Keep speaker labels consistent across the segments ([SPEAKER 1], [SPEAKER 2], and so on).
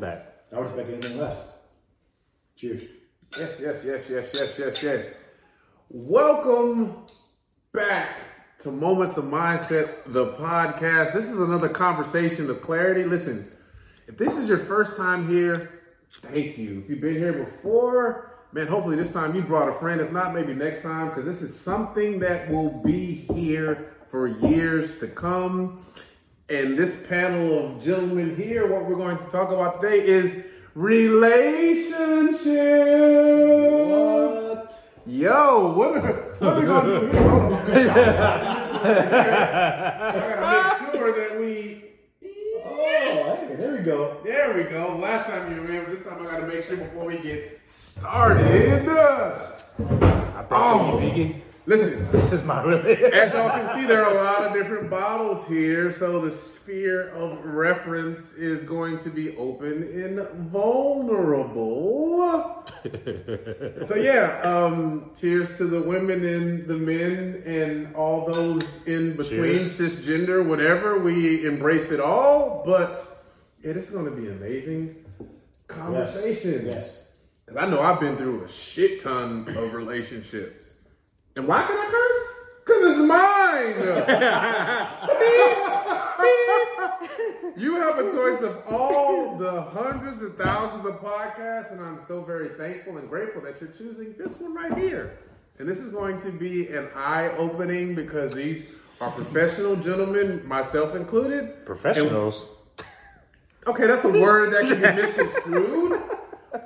[SPEAKER 1] back.
[SPEAKER 2] I would expect anything less. Cheers.
[SPEAKER 3] Yes, yes, yes, yes, yes, yes, yes. Welcome back to Moments of Mindset, the podcast. This is another conversation of clarity. Listen, if this is your first time here, thank you. If you've been here before, man, hopefully this time you brought a friend. If not, maybe next time, because this is something that will be here for years to come. And this panel of gentlemen here, what we're going to talk about today is relationships.
[SPEAKER 2] What?
[SPEAKER 3] Yo, what are, what are we gonna do here? Hold on. so I gotta make sure that we.
[SPEAKER 2] Oh, hey, there we go.
[SPEAKER 3] There we go. Last time you were remember, this time I gotta make sure before we get started.
[SPEAKER 1] I thought
[SPEAKER 3] Oh.
[SPEAKER 1] You vegan.
[SPEAKER 3] Listen,
[SPEAKER 1] This is my really.
[SPEAKER 3] as y'all can see, there are a lot of different bottles here, so the sphere of reference is going to be open and vulnerable. so yeah, um, cheers to the women and the men and all those in between,
[SPEAKER 1] Cheers.
[SPEAKER 3] cisgender, whatever. We embrace it all, but yeah, this going to be amazing conversation.
[SPEAKER 2] Yes.
[SPEAKER 3] Because I know I've been through a shit ton of relationships. And why can I curse? Because it's mine. you have a choice of all the hundreds of thousands of podcasts, and I'm so very thankful and grateful that you're choosing this one right here. And this is going to be an eye opening because these are professional gentlemen, myself included.
[SPEAKER 1] Professionals.
[SPEAKER 3] Okay, that's a word that can be misconstrued.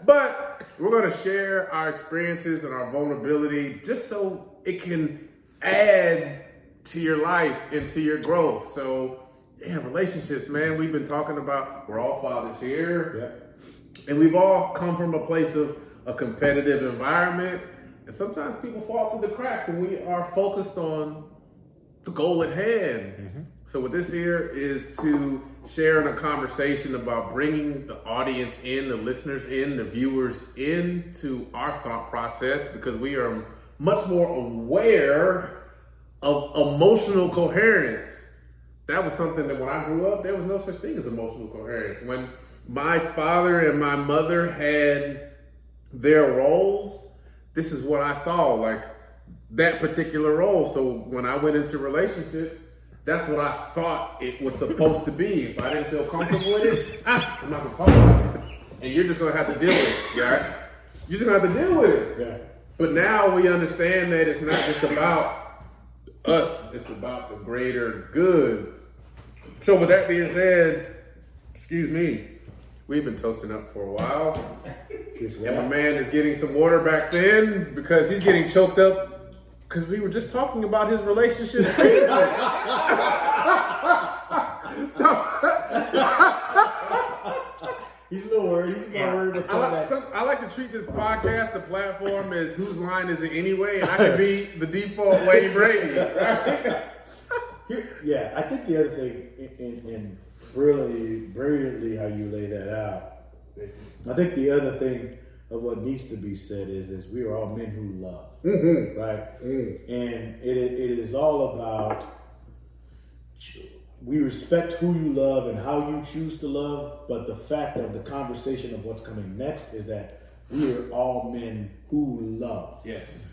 [SPEAKER 3] But we're going to share our experiences and our vulnerability just so it can add to your life and to your growth. So, yeah, relationships, man. We've been talking about, we're all fathers here.
[SPEAKER 2] Yep.
[SPEAKER 3] And we've all come from a place of a competitive environment. And sometimes people fall through the cracks and we are focused on the goal at hand. Mm-hmm. So what this here is to share in a conversation about bringing the audience in, the listeners in, the viewers into our thought process because we are much more aware of emotional coherence. That was something that when I grew up, there was no such thing as emotional coherence. When my father and my mother had their roles, this is what I saw, like that particular role. So when I went into relationships, that's what I thought it was supposed to be. If I didn't feel comfortable with it, ah, I'm not gonna talk about it. And you're just gonna have to deal with it, right? You're just gonna have to deal with it.
[SPEAKER 2] Yeah.
[SPEAKER 3] But now we understand that it's not just about us, it's about the greater good. So with that being said, excuse me, we've been toasting up for a while. And my man is getting some water back then because he's getting choked up because we were just talking about his relationship. so
[SPEAKER 2] He's a little worried. He's a little worried what's
[SPEAKER 3] I like, some, I like to treat this podcast, the platform, as whose line is it anyway, and I can be the default Wayne Brady. Right?
[SPEAKER 2] Here, yeah, I think the other thing, in, in, in really brilliantly how you lay that out, I think the other thing of what needs to be said is, is we are all men who love, mm-hmm. right? Mm. And it, it is all about we respect who you love and how you choose to love, but the fact of the conversation of what's coming next is that we are all men who love.
[SPEAKER 3] Yes.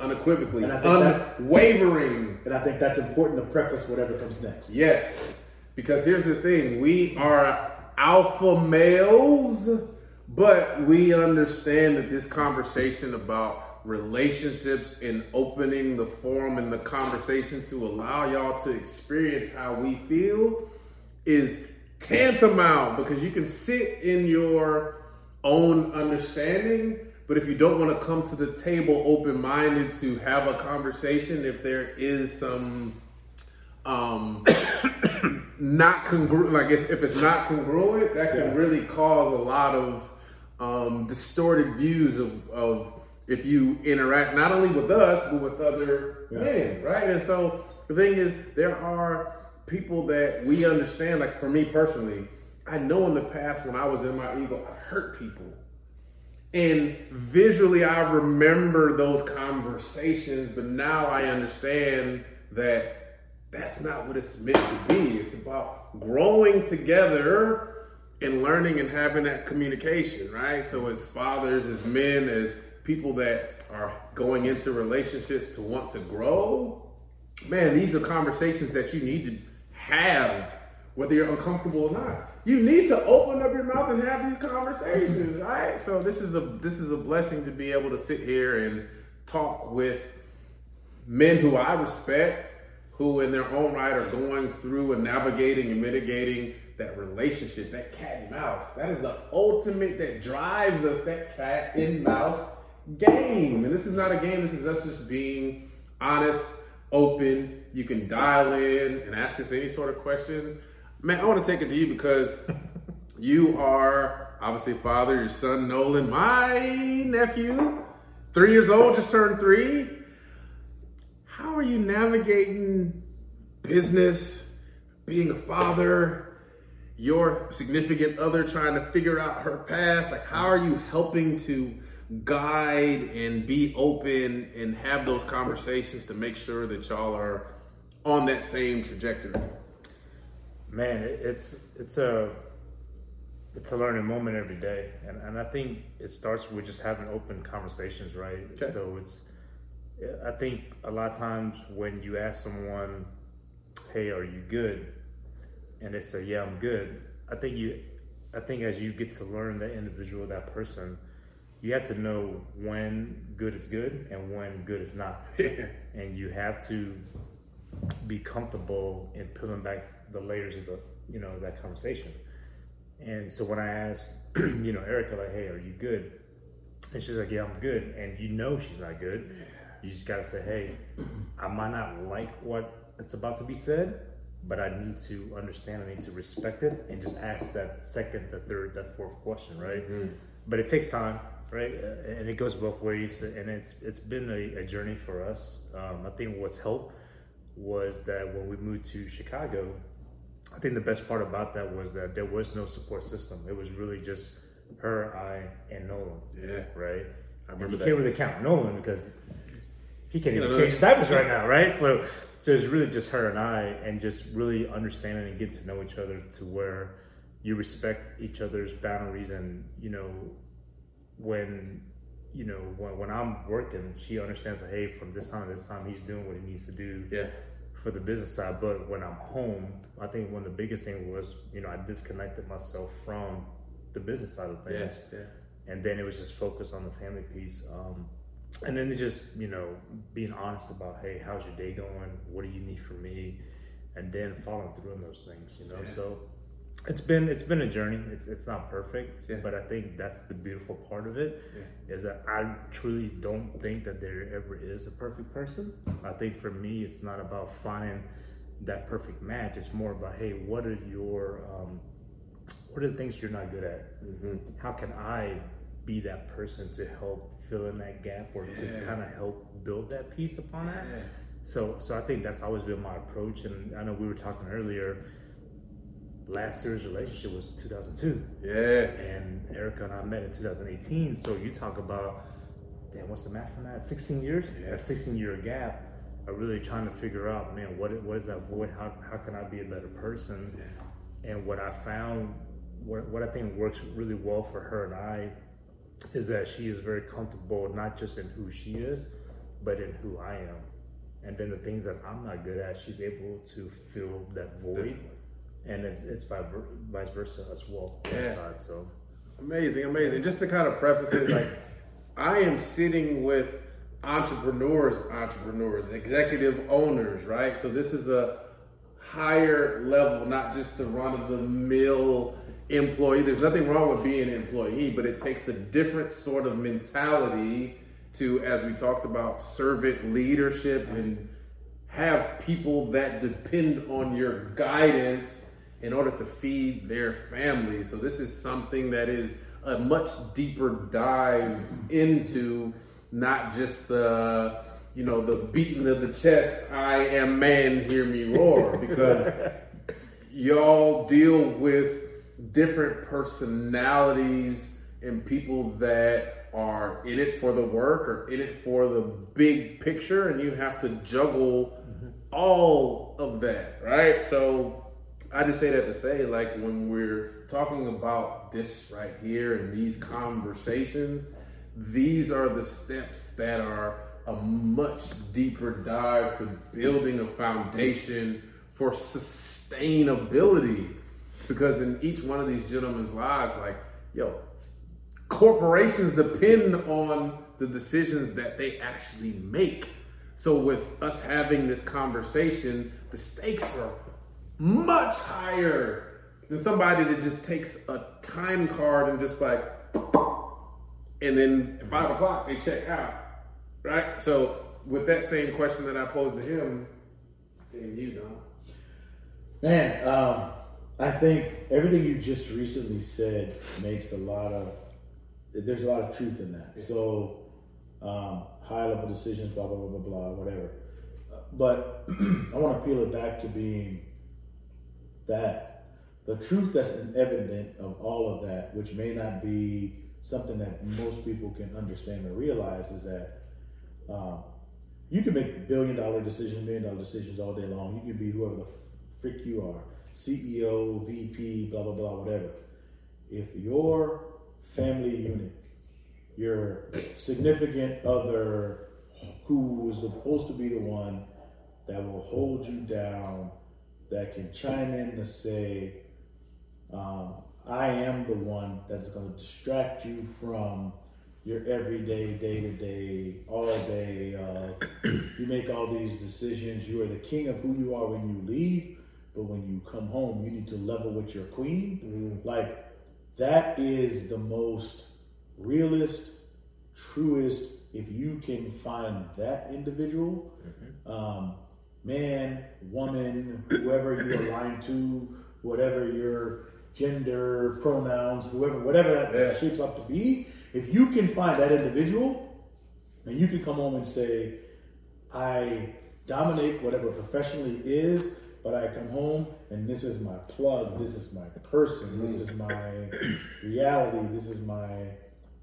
[SPEAKER 3] Unequivocally,
[SPEAKER 2] And I think that-
[SPEAKER 3] unwavering.
[SPEAKER 2] And I think that's important to preface whatever comes next.
[SPEAKER 3] Yes. Because here's the thing we are alpha males, but we understand that this conversation about relationships and opening the forum and the conversation to allow y'all to experience how we feel is tantamount because you can sit in your own understanding, but if you don't want to come to the table open minded to have a conversation, if there is some um not congruent like it's, if it's not congruent that can
[SPEAKER 2] Yeah.
[SPEAKER 3] really cause a lot of um distorted views of of if you interact not only with us but with other
[SPEAKER 2] Yeah.
[SPEAKER 3] men right and so the thing is there are people that we understand like for me personally i know in the past when i was in my ego i hurt people and visually, I remember those conversations, but now I understand that that's not what it's meant to be. It's about growing together and learning and having that communication, right? So as fathers, as men, as people that are going into relationships to want to grow, man, these are conversations that you need to have, whether you're uncomfortable or not. You need to open up your mouth and have these conversations, mm-hmm. right? So this is a this is a blessing to be able to sit here and talk with men who I respect, who in their own right are going through and navigating and mitigating that relationship, that cat and mouse. That is the ultimate that drives us, that cat and mouse game. And this is not a game, this is us just being honest, open. You can dial in and ask us any sort of questions. Man, I want to take it to you because you are obviously father, your son Nolan, my nephew, three years old, just turned three. How are you navigating business, being a father, your significant other trying to figure out her path? Like, how are you helping to guide and be open and have those conversations to make sure that y'all are on that same trajectory?
[SPEAKER 1] Man, it's it's a it's a learning moment every day, and and I think it starts with just having open conversations, right?
[SPEAKER 3] Okay.
[SPEAKER 1] So it's I think a lot of times when you ask someone, "Hey, are you good?" and they say, "Yeah, I'm good," I think you I think as you get to learn that individual, that person, you have to know when good is good and when good is not. and you have to be comfortable in peeling back the layers of the you know that conversation. And so when I asked, you know, Erica, like, hey, are you good? And she's like, yeah, I'm good. And you know she's not good. You just gotta say, hey, I might not like what it's about to be said, but I need to understand, I need to respect it, and just ask that second, the third, that fourth question, right? Mm-hmm. But it takes time, right? And it goes both ways, and it's it's been a, a journey for us. Um, I think what's helped was that when we moved to Chicago, I think the best part about that was that there was no support system. It was really just her, I, and Nolan.
[SPEAKER 3] Yeah.
[SPEAKER 1] Right.
[SPEAKER 3] I
[SPEAKER 1] And
[SPEAKER 3] remember
[SPEAKER 1] you
[SPEAKER 3] that.
[SPEAKER 1] can't really count Nolan because he can't even change his diapers right now, right? So, so it's really just her and I, and just really understanding and getting to know each other to where you respect each other's boundaries, and you know, when you know when, when I'm working, she understands that hey, from this time to this time, he's doing what he needs to do
[SPEAKER 3] Yeah.
[SPEAKER 1] for the business side. But when I'm home, I think one of the biggest things was, you know, I disconnected myself from the business side of
[SPEAKER 3] Yeah.
[SPEAKER 1] things.
[SPEAKER 3] Yeah.
[SPEAKER 1] And then it was just focused on the family piece. Um, and then just, you know, being honest about, hey, how's your day going? What do you need from me? And then following through on those things, you know.
[SPEAKER 3] Yeah.
[SPEAKER 1] So it's been it's been a journey. It's it's not perfect,
[SPEAKER 3] Yeah.
[SPEAKER 1] but I think that's the beautiful part of it is that I truly don't think that there ever is a perfect person. I think for me, it's not about finding that perfect match. It's more about hey, what are your um, what are the things you're not good at?
[SPEAKER 3] Mm-hmm.
[SPEAKER 1] How can I be that person to help fill in that gap or to kind of help build that piece upon that? So, so I think that's always been my approach. And I know we were talking earlier. Last year's relationship was 2002
[SPEAKER 3] Yeah.
[SPEAKER 1] and Erica and I met in 2018. So you talk about, damn, what's the math from that? 16 years?
[SPEAKER 3] Yeah.
[SPEAKER 1] That 16 year gap. Of really trying to figure out, man, what what is that void? How how can I be a better person? And what I found, what what I think works really well for her and I, is that she is very comfortable not just in who she is, but in who I am. And then the things that I'm not good at, she's able to fill that void. And it's, it's vice versa as well.
[SPEAKER 3] Yeah.
[SPEAKER 1] side, so.
[SPEAKER 3] Amazing, amazing. Just to kind of preface it, like I am sitting with entrepreneurs, entrepreneurs, executive owners, right? So this is a higher level, not just the run of the mill employee. There's nothing wrong with being an employee, but it takes a different sort of mentality to, as we talked about, servant leadership and have people that depend on your guidance in order to feed their families. So this is something that is a much deeper dive into not just the you know the beating of the chest I am man hear me roar because y'all deal with different personalities and people that are in it for the work or in it for the big picture and you have to juggle mm-hmm. all of that right so I just say that to say, like, when we're talking about this right here and these conversations, these are the steps that are a much deeper dive to building a foundation for sustainability. Because in each one of these gentlemen's lives, like, yo, corporations depend on the decisions that they actually make. So, with us having this conversation, the stakes are much higher than somebody that just takes a time card and just like, and then at five o'clock they check out, right? So, with that same question that I posed to him, same you know.
[SPEAKER 2] Man, um, I think everything you just recently said makes a lot of there's a lot of truth in that. Yeah. So um, high level decisions, blah blah blah blah blah, whatever. But I want to peel it back to being that the truth that's evident of all of that, which may not be something that most people can understand or realize, is that um, you can make billion dollar decisions, million dollar decisions all day long. You can be whoever the frick you are, CEO, VP, blah blah blah, whatever. If your family unit your significant other who is supposed to be the one that will hold you down, that can chime in to say, um, I am the one that's going to distract you from your everyday, day to day, all day. Uh, you make all these decisions. You are the king of who you are when you leave, but when you come home, you need to level with your queen. Mm. Like, that is the most realist, truest, if you can find that individual, mm-hmm. um, man, woman, whoever you align to, whatever your gender, pronouns, whoever, whatever that yeah. shapes up to be, if you can find that individual, and you can come home and say, I dominate whatever professionally is, but I come home and this is my plug, this is my person, this is my reality, this is my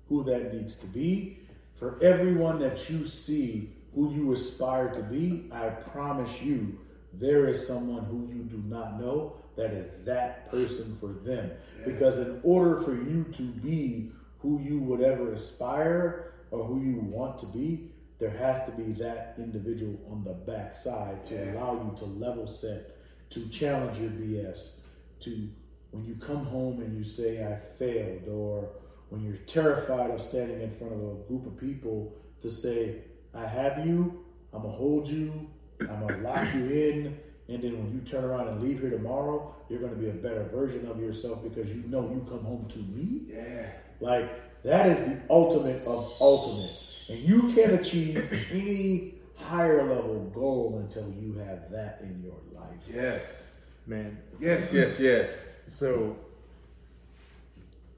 [SPEAKER 2] who that needs to be. For everyone that you see who you aspire to be, I promise you, there is someone who you do not know that is that person for them. Yeah. Because in order for you to be who you would ever aspire or who you want to be, there has to be that individual on the backside to yeah. allow you to level set, to challenge your BS, to when you come home and you say, I failed, or when you're terrified of standing in front of a group of people to say, I have you, I'm gonna hold you, I'm gonna lock you in, and then when you turn around and leave here tomorrow, you're gonna be a better version of yourself because you know you come home to me.
[SPEAKER 3] Yeah.
[SPEAKER 2] Like that is the ultimate of ultimates. And you can't achieve any higher level goal until you have that in your life.
[SPEAKER 3] Yes.
[SPEAKER 1] Man.
[SPEAKER 3] Yes, yes, yes.
[SPEAKER 1] So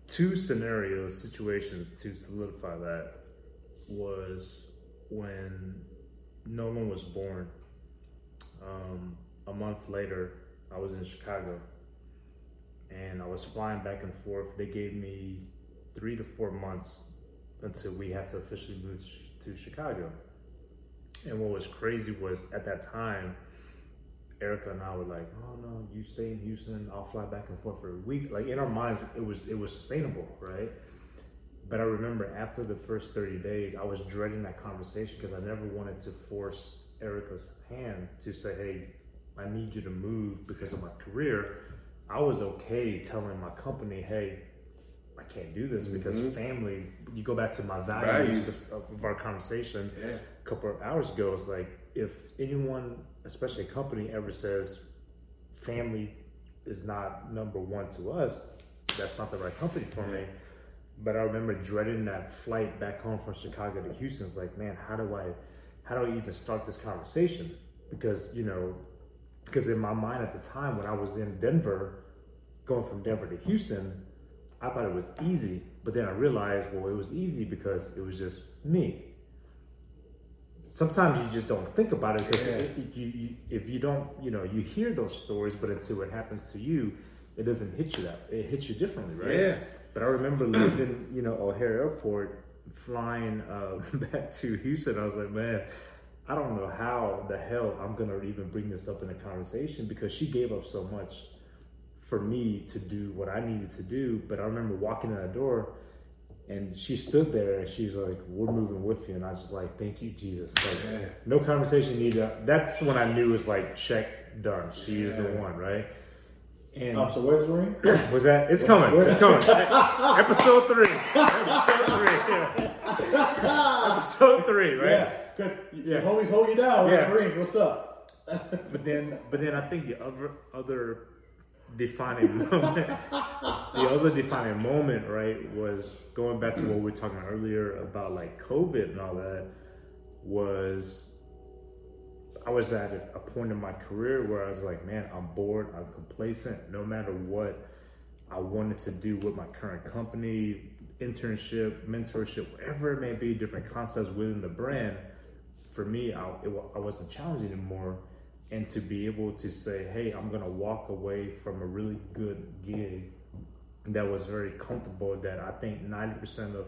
[SPEAKER 1] two scenarios, situations to solidify that was when Nolan was born. Um, a month later, I was in Chicago and I was flying back and forth. They gave me three to four months until we had to officially move to Chicago. And what was crazy was at that time, Erica and I were like, "Oh no, you stay in Houston. I'll fly back and forth for a week." Like in our minds, it was it was sustainable, right? But I remember after the first thirty days, I was dreading that conversation because I never wanted to force Erica's hand to say, "Hey, I need you to move because of my career." I was okay telling my company, "Hey, I can't do this because mm-hmm. family." You go back to my values. Of, of, our conversation yeah. a couple of hours ago. It's like if anyone especially a company, ever says family is not number one to us, that's not the right company for me. But I remember dreading that flight back home from Chicago to Houston. It's like, man, how do I, how do I even start this conversation? Because you know, because in my mind at the time when I was in Denver, going from Denver to Houston, I thought it was easy. But then I realized, well, it was easy because it was just me sometimes you just don't think about it because yeah. you, you, if you don't, you know, you hear those stories, but until it happens to you, it doesn't hit you that it hits you differently, right?
[SPEAKER 3] Yeah.
[SPEAKER 1] But I remember leaving, you know, O'Hare Airport, flying uh, back to Houston. I was like, man, I don't know how the hell I'm gonna even bring this up in a conversation because she gave up so much for me to do what I needed to do. But I remember walking in that door and she stood there and she's like, We're moving with you. And I was just like, Thank you, Jesus. Like,
[SPEAKER 3] Yeah.
[SPEAKER 1] no conversation needed. That's when I knew it was like, check, done. She is the one, right? And
[SPEAKER 2] Um, so where's the ring?
[SPEAKER 1] was that? It's coming. It's coming. Episode three. Episode three. Yeah. Episode three, right?
[SPEAKER 2] Yeah, because
[SPEAKER 1] Yeah.
[SPEAKER 2] homies hold you down. Where's
[SPEAKER 1] Yeah.
[SPEAKER 2] the ring? What's up?
[SPEAKER 1] But then, but then I think the other other defining moment, the other defining moment, right, was going back to what we were talking about earlier about like COVID and all that. Was I was at a point in my career where I was like, man, I'm bored, I'm complacent. No matter what I wanted to do with my current company, internship, mentorship, whatever it may be, different concepts within the brand. For me, I, it, I wasn't challenged anymore. And to be able to say, hey, I'm going to walk away from a really good gig that was very comfortable, that I think 90% of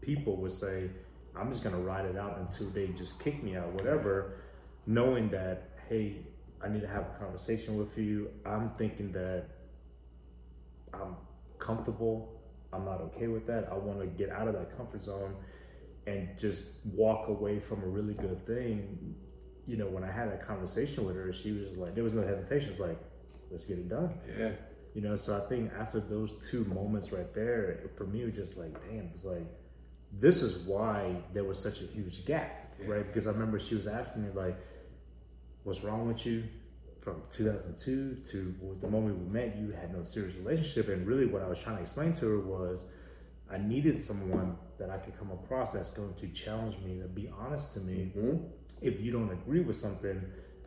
[SPEAKER 1] people would say, I'm just going to ride it out until they just kick me out, whatever, knowing that, hey, I need to have a conversation with you. I'm thinking that I'm comfortable. I'm not okay with that. I want to get out of that comfort zone and just walk away from a really good thing. You know, when I had that conversation with her, she was like, there was no hesitation. It's like, let's get it done.
[SPEAKER 3] Yeah.
[SPEAKER 1] You know, so I think after those two moments right there, for me, it was just like, damn, it's like, this is why there was such a huge gap, right? Because I remember she was asking me, like, what's wrong with you? From 2002 to the moment we met, you had no serious relationship. And really, what I was trying to explain to her was, I needed someone that I could come across that's going to challenge me, to be honest to me. Mm-hmm. If you don't agree with something,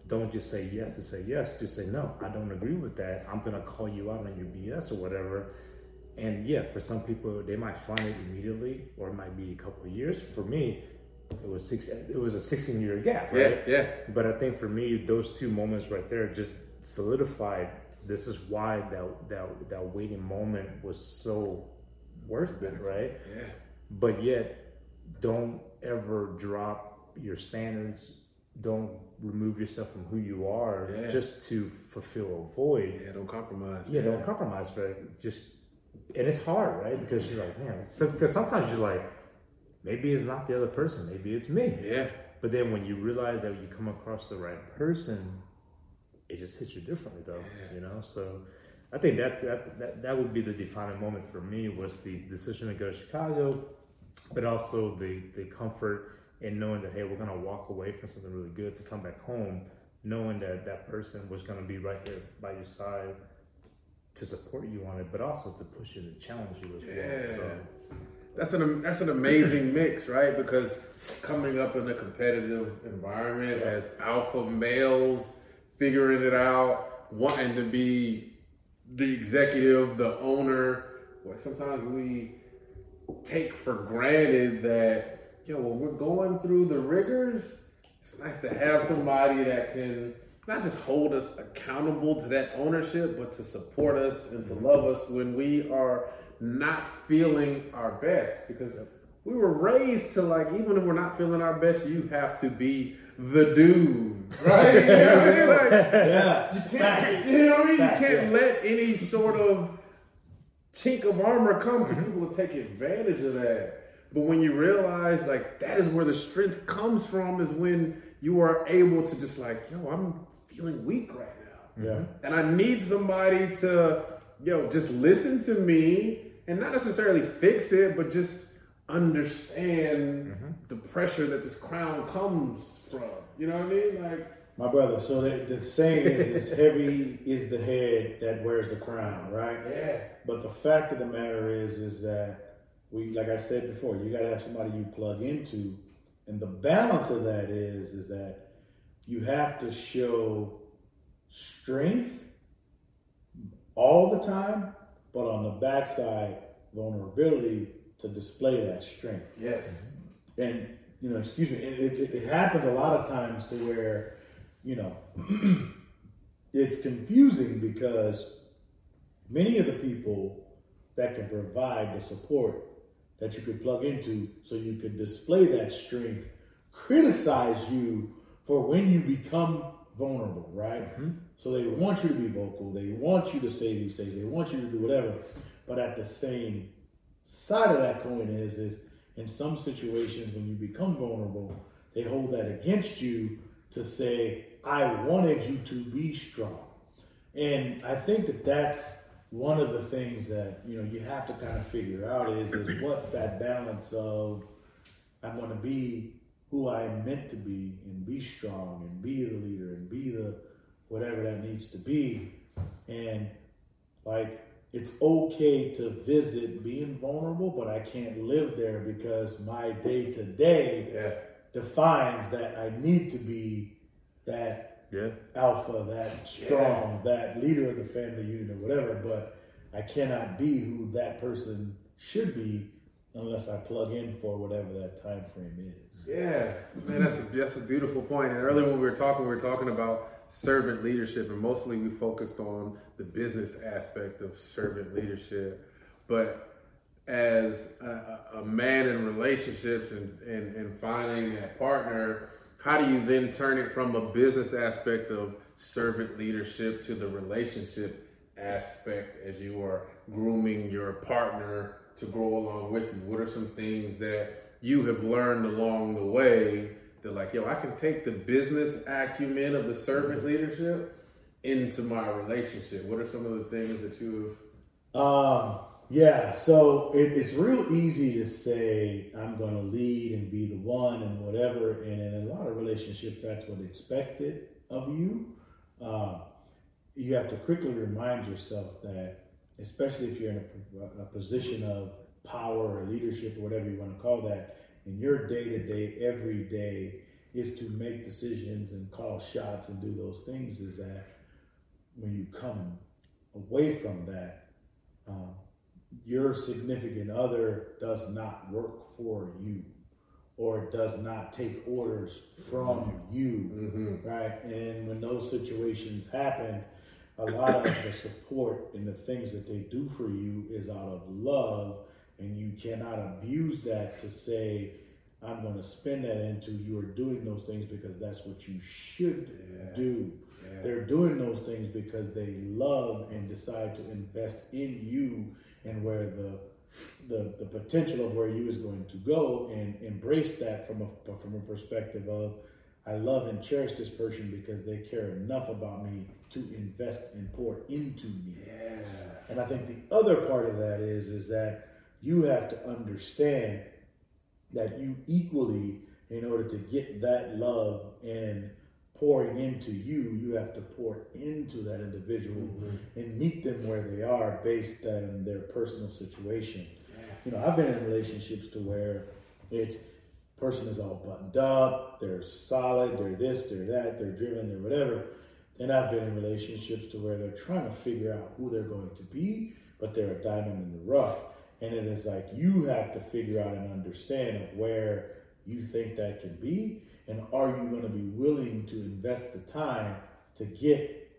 [SPEAKER 1] don't just say yes to say yes. Just say no. I don't agree with that. I'm gonna call you out on your BS or whatever. And yeah, for some people, they might find it immediately, or it might be a couple of years. For me, it was six. It was a 16 year gap,
[SPEAKER 3] Yeah.
[SPEAKER 1] right?
[SPEAKER 3] Yeah.
[SPEAKER 1] But I think for me, those two moments right there just solidified. This is why that that that waiting moment was so worth it, right?
[SPEAKER 3] Yeah.
[SPEAKER 1] But yet, don't ever drop your standards. Don't remove yourself from who you are
[SPEAKER 3] Yeah.
[SPEAKER 1] just to fulfill a void.
[SPEAKER 3] Yeah. Don't compromise.
[SPEAKER 1] Yeah, don't compromise, right? Just and it's hard, right? Because you're like, man, so because sometimes you're like, maybe it's not the other person, maybe it's me.
[SPEAKER 3] Yeah.
[SPEAKER 1] But then when you realize that you come across the right person, it just hits you differently, though. You know, so I think that's that, that that would be the defining moment for me was the decision to go to Chicago, but also the the comfort in knowing that hey, we're gonna walk away from something really good to come back home, knowing that that person was gonna be right there by your side to support you on it, but also to push you to challenge you as
[SPEAKER 3] Yeah.
[SPEAKER 1] well. So
[SPEAKER 3] That's an that's an amazing mix, right? Because coming up in a competitive environment as alpha males, figuring it out, wanting to be the executive, the owner. Well, sometimes we take for granted that yo, when we're going through the rigors, it's nice to have somebody that can not just hold us accountable to that ownership, but to support us and to love us when we are not feeling our best. Because we were raised to like, even if we're not feeling our best, you have to be the dude, right? You know what I mean? Like,
[SPEAKER 2] Yeah.
[SPEAKER 3] you can't, you know what I mean? You can't
[SPEAKER 2] yeah.
[SPEAKER 3] let any sort of chink of armor come because people will take advantage of that. But when you realize like that is where the strength comes from is when you are able to just like, yo, I'm feeling weak right now.
[SPEAKER 2] Yeah.
[SPEAKER 3] And I need somebody to, yo, just listen to me and not necessarily fix it, but just understand mm-hmm. the pressure that this crown comes from. You know what I mean? Like,
[SPEAKER 2] My brother, so the, the saying is, is heavy is the head that wears the crown, right?
[SPEAKER 3] yeah.
[SPEAKER 2] But the fact of the matter is, is that we, like I said before, you got to have somebody you plug into, and the balance of that is, is that you have to show strength all the time, but on the backside, vulnerability to display that strength
[SPEAKER 3] Yes. Mm-hmm.
[SPEAKER 2] and you know, excuse me, it, it, it happens a lot of times to where, you know, it's confusing because many of the people that can provide the support that you could plug into so you could display that strength criticize you for when you become vulnerable, right? Mm-hmm. So they want you to be vocal. They want you to say these things. They want you to do whatever. But at the same side of that coin is is in some situations when you become vulnerable, they hold that against you to say, "I wanted you to be strong." And I think that that's one of the things that you know you have to kind of figure out is is what's that balance of I'm going to be who I am meant to be and be strong and be the leader and be the whatever that needs to be. And like, it's okay to visit being vulnerable, but I can't live there because my day to day defines that I need to be that
[SPEAKER 1] Yeah.
[SPEAKER 2] alpha, that strong, that leader of the family unit or whatever, but I cannot be who that person should be unless I plug in for whatever that time frame is.
[SPEAKER 3] Yeah, man, that's a that's a beautiful point. And earlier when we were talking, we were talking about servant leadership, and mostly we focused on the business aspect of servant leadership. But as a, a man in relationships and, and, and finding that partner, how do you then turn it from a business aspect of servant leadership to the relationship aspect as you are grooming your partner to grow along with you? What are some things that you have learned along the way that, like, yo, I can take the business acumen of the servant leadership into my relationship? What are some of the things that you have?
[SPEAKER 2] Um, yeah, so it, it's real easy to say I'm going to lead and be the one and whatever, and in a lot of relationships, that's what's expected of you. Um, you have to quickly remind yourself that, especially if you're in a, a position of power or leadership or whatever you want to call that, in your day to day, every day, is to make decisions and call shots and do those things. Is that when you come away from that, um, your significant other does not work for you or does not take orders from you,
[SPEAKER 3] Mm-hmm.
[SPEAKER 2] right? And when those situations happen, a lot of the support and the things that they do for you is out of love, and you cannot abuse that to say, I'm going to spend that into you are doing those things because that's what you should
[SPEAKER 3] Yeah.
[SPEAKER 2] do.
[SPEAKER 3] Yeah.
[SPEAKER 2] They're doing those things because they love and decide to invest in you and where the the, the potential of where you is going to go and embrace that from a from a perspective of I love and cherish this person because they care enough about me to invest and pour into me.
[SPEAKER 3] Yeah.
[SPEAKER 2] And I think the other part of that is is that you have to understand that you equally, in order to get that love and pouring into you, you have to pour into that individual mm-hmm. and meet them where they are based on their personal situation. You know, I've been in relationships to where it's person is all buttoned up, they're solid, they're this, they're that, they're driven, they're whatever. And I've been in relationships to where they're trying to figure out who they're going to be, but they're a diamond in the rough. And it is like you have to figure out and understand of where you think that can be, and are you going to be willing to invest the time to get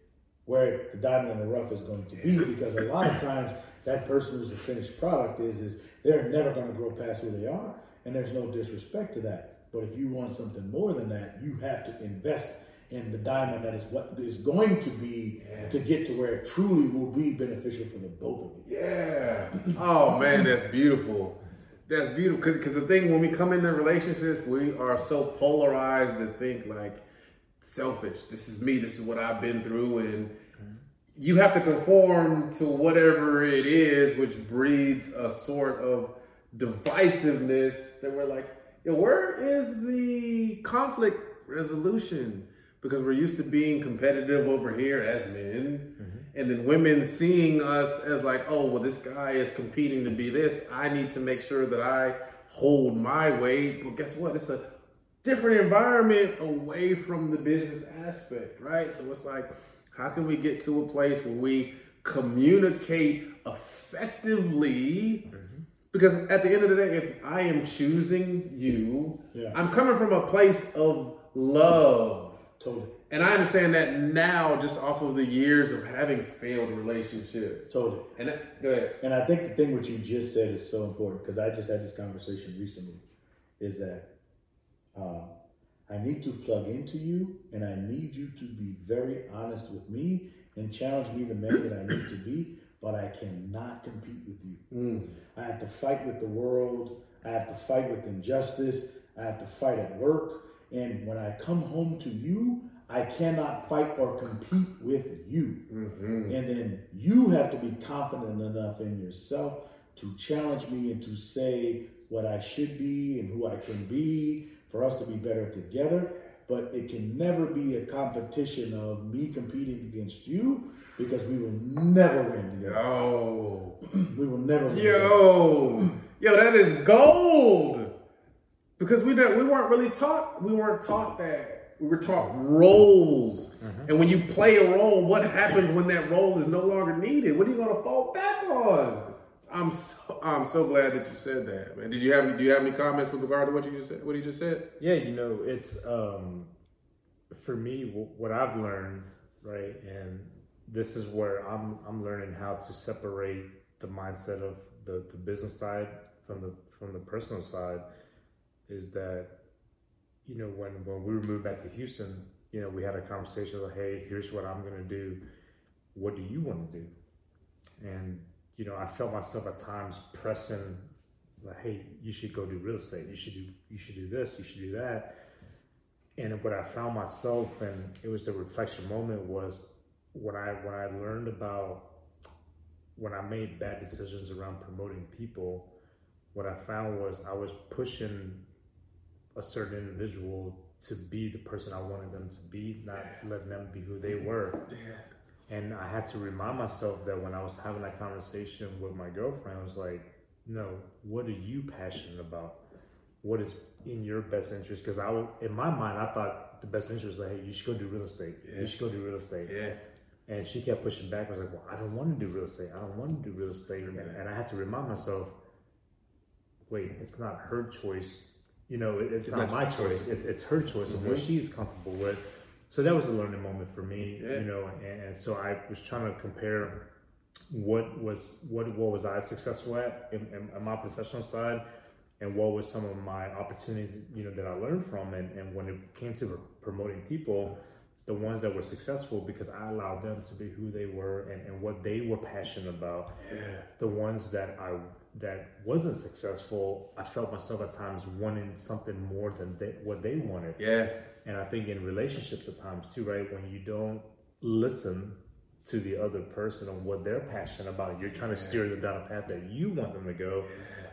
[SPEAKER 2] where the diamond in the rough is going to be? Because a lot of times that person who's the finished product is is they're never going to grow past who they are, and there's no disrespect to that. But if you want something more than that, you have to invest in the diamond that is what is going to be to get to where it truly will be beneficial for the both of you.
[SPEAKER 3] Yeah. Oh man, that's beautiful. That's beautiful because the thing when we come into relationships, we are so polarized to think like selfish. This is me. This is what I've been through, and mm-hmm. you have to conform to whatever it is, which breeds a sort of divisiveness that we're like, yo, where is the conflict resolution? Because we're used to being competitive over here as men, mm-hmm. and then women seeing us as like, oh, well, this guy is competing to be this. I need to make sure that I hold my weight. But guess what? It's a different environment away from the business aspect, right? So it's like, how can we get to a place where we communicate effectively? Mm-hmm. Because at the end of the day, if I am choosing you,
[SPEAKER 2] Yeah.
[SPEAKER 3] I'm coming from a place of love.
[SPEAKER 2] Totally,
[SPEAKER 3] And I understand that now, just off of the years of having failed relationships.
[SPEAKER 2] totally.
[SPEAKER 3] And that, go ahead.
[SPEAKER 2] And I think the thing what you just said is so important because I just had this conversation recently. Is that um, I need to plug into you, and I need you to be very honest with me and challenge me the man that I need to be. But I cannot compete with you.
[SPEAKER 3] Mm.
[SPEAKER 2] I have to fight with the world. I have to fight with injustice. I have to fight at work. And when I come home to you, I cannot fight or compete with you.
[SPEAKER 3] Mm-hmm.
[SPEAKER 2] And then you have to be confident enough in yourself to challenge me and to say what I should be and who I can be for us to be better together. But it can never be a competition of me competing against you because we will never win together.
[SPEAKER 3] Yo.
[SPEAKER 2] We will never win.
[SPEAKER 3] Yo. Yo, that is gold. Because we don't, we weren't really taught we weren't taught that. We were taught roles. And when you play a role, what happens when that role is no longer needed? What are you gonna fall back on? I'm so I'm so glad that you said that, man. Did you have do you have any comments with regard to what you just said? What you just said?
[SPEAKER 1] Yeah, you know, it's um, for me wh- what I've learned, right, and this is where I'm I'm learning how to separate the mindset of the, the business side from the from the personal side. Is that you know when when we moved back to Houston, you know, we had a conversation like, hey, here's what I'm gonna do. What do you want to do? And you know, I felt myself at times pressing like, hey, you should go do real estate. You should do you should do this. You should do that. And what I found myself, and it was a reflection moment, was when I when I learned about when I made bad decisions around promoting people. What I found was I was pushing a certain individual to be the person I wanted them to be, not letting them be who they were. And I had to remind myself that when I was having that conversation with my girlfriend, I was like, no, what are you passionate about? What is in your best interest? Because I, in my mind, I thought the best interest was like, hey, you should go do real estate.
[SPEAKER 3] Yeah.
[SPEAKER 1] You should go do real estate.
[SPEAKER 3] Yeah.
[SPEAKER 1] And she kept pushing back. I was like, well, I don't want to do real estate. I don't want to do real estate. And, and I had to remind myself, wait, it's not her choice. You know, it, it's,
[SPEAKER 3] It's
[SPEAKER 1] not, my choice.
[SPEAKER 3] choice.
[SPEAKER 1] It, it's her choice of what
[SPEAKER 3] Mhm.
[SPEAKER 1] she's comfortable with. So that was a learning moment for me,
[SPEAKER 3] Yeah.
[SPEAKER 1] you know. And, and so I was trying to compare what was what what was I successful at in, in, on my professional side, and what was some of my opportunities, you know, that I learned from. And, and when it came to promoting people, the ones that were successful because I allowed them to be who they were and, and what they were passionate about.
[SPEAKER 3] Yeah.
[SPEAKER 1] The ones that I that wasn't successful, I felt myself at times wanting something more than they, what they wanted.
[SPEAKER 3] Yeah.
[SPEAKER 1] And I think in relationships at times too, right? When you don't listen to the other person on what they're passionate about, you're trying to steer them down a path that you want them to go.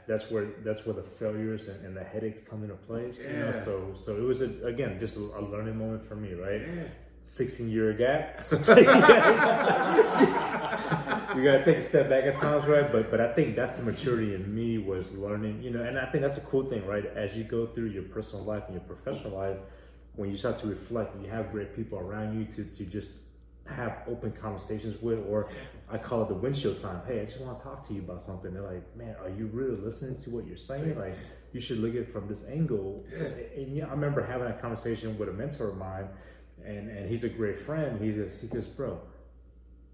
[SPEAKER 1] That's where that's where the failures and, and the headaches come into place. You know?
[SPEAKER 3] Yeah.
[SPEAKER 1] So so it was a, again just a, a learning moment for me, right?
[SPEAKER 3] Yeah.
[SPEAKER 1] 16 year gap. you gotta take a step back at times, right? But but I think that's the maturity in me was learning, you know, and I think that's a cool thing, right? As you go through your personal life and your professional life, when you start to reflect and you have great people around you to to just have open conversations with, or I call it the windshield time. Hey, I just want to talk to you about something. They're like, man, are you really listening to what you're saying? Like, you should look at it from this angle. So, and yeah, I remember having a conversation with a mentor of mine, and and he's a great friend. He's a, he goes, bro,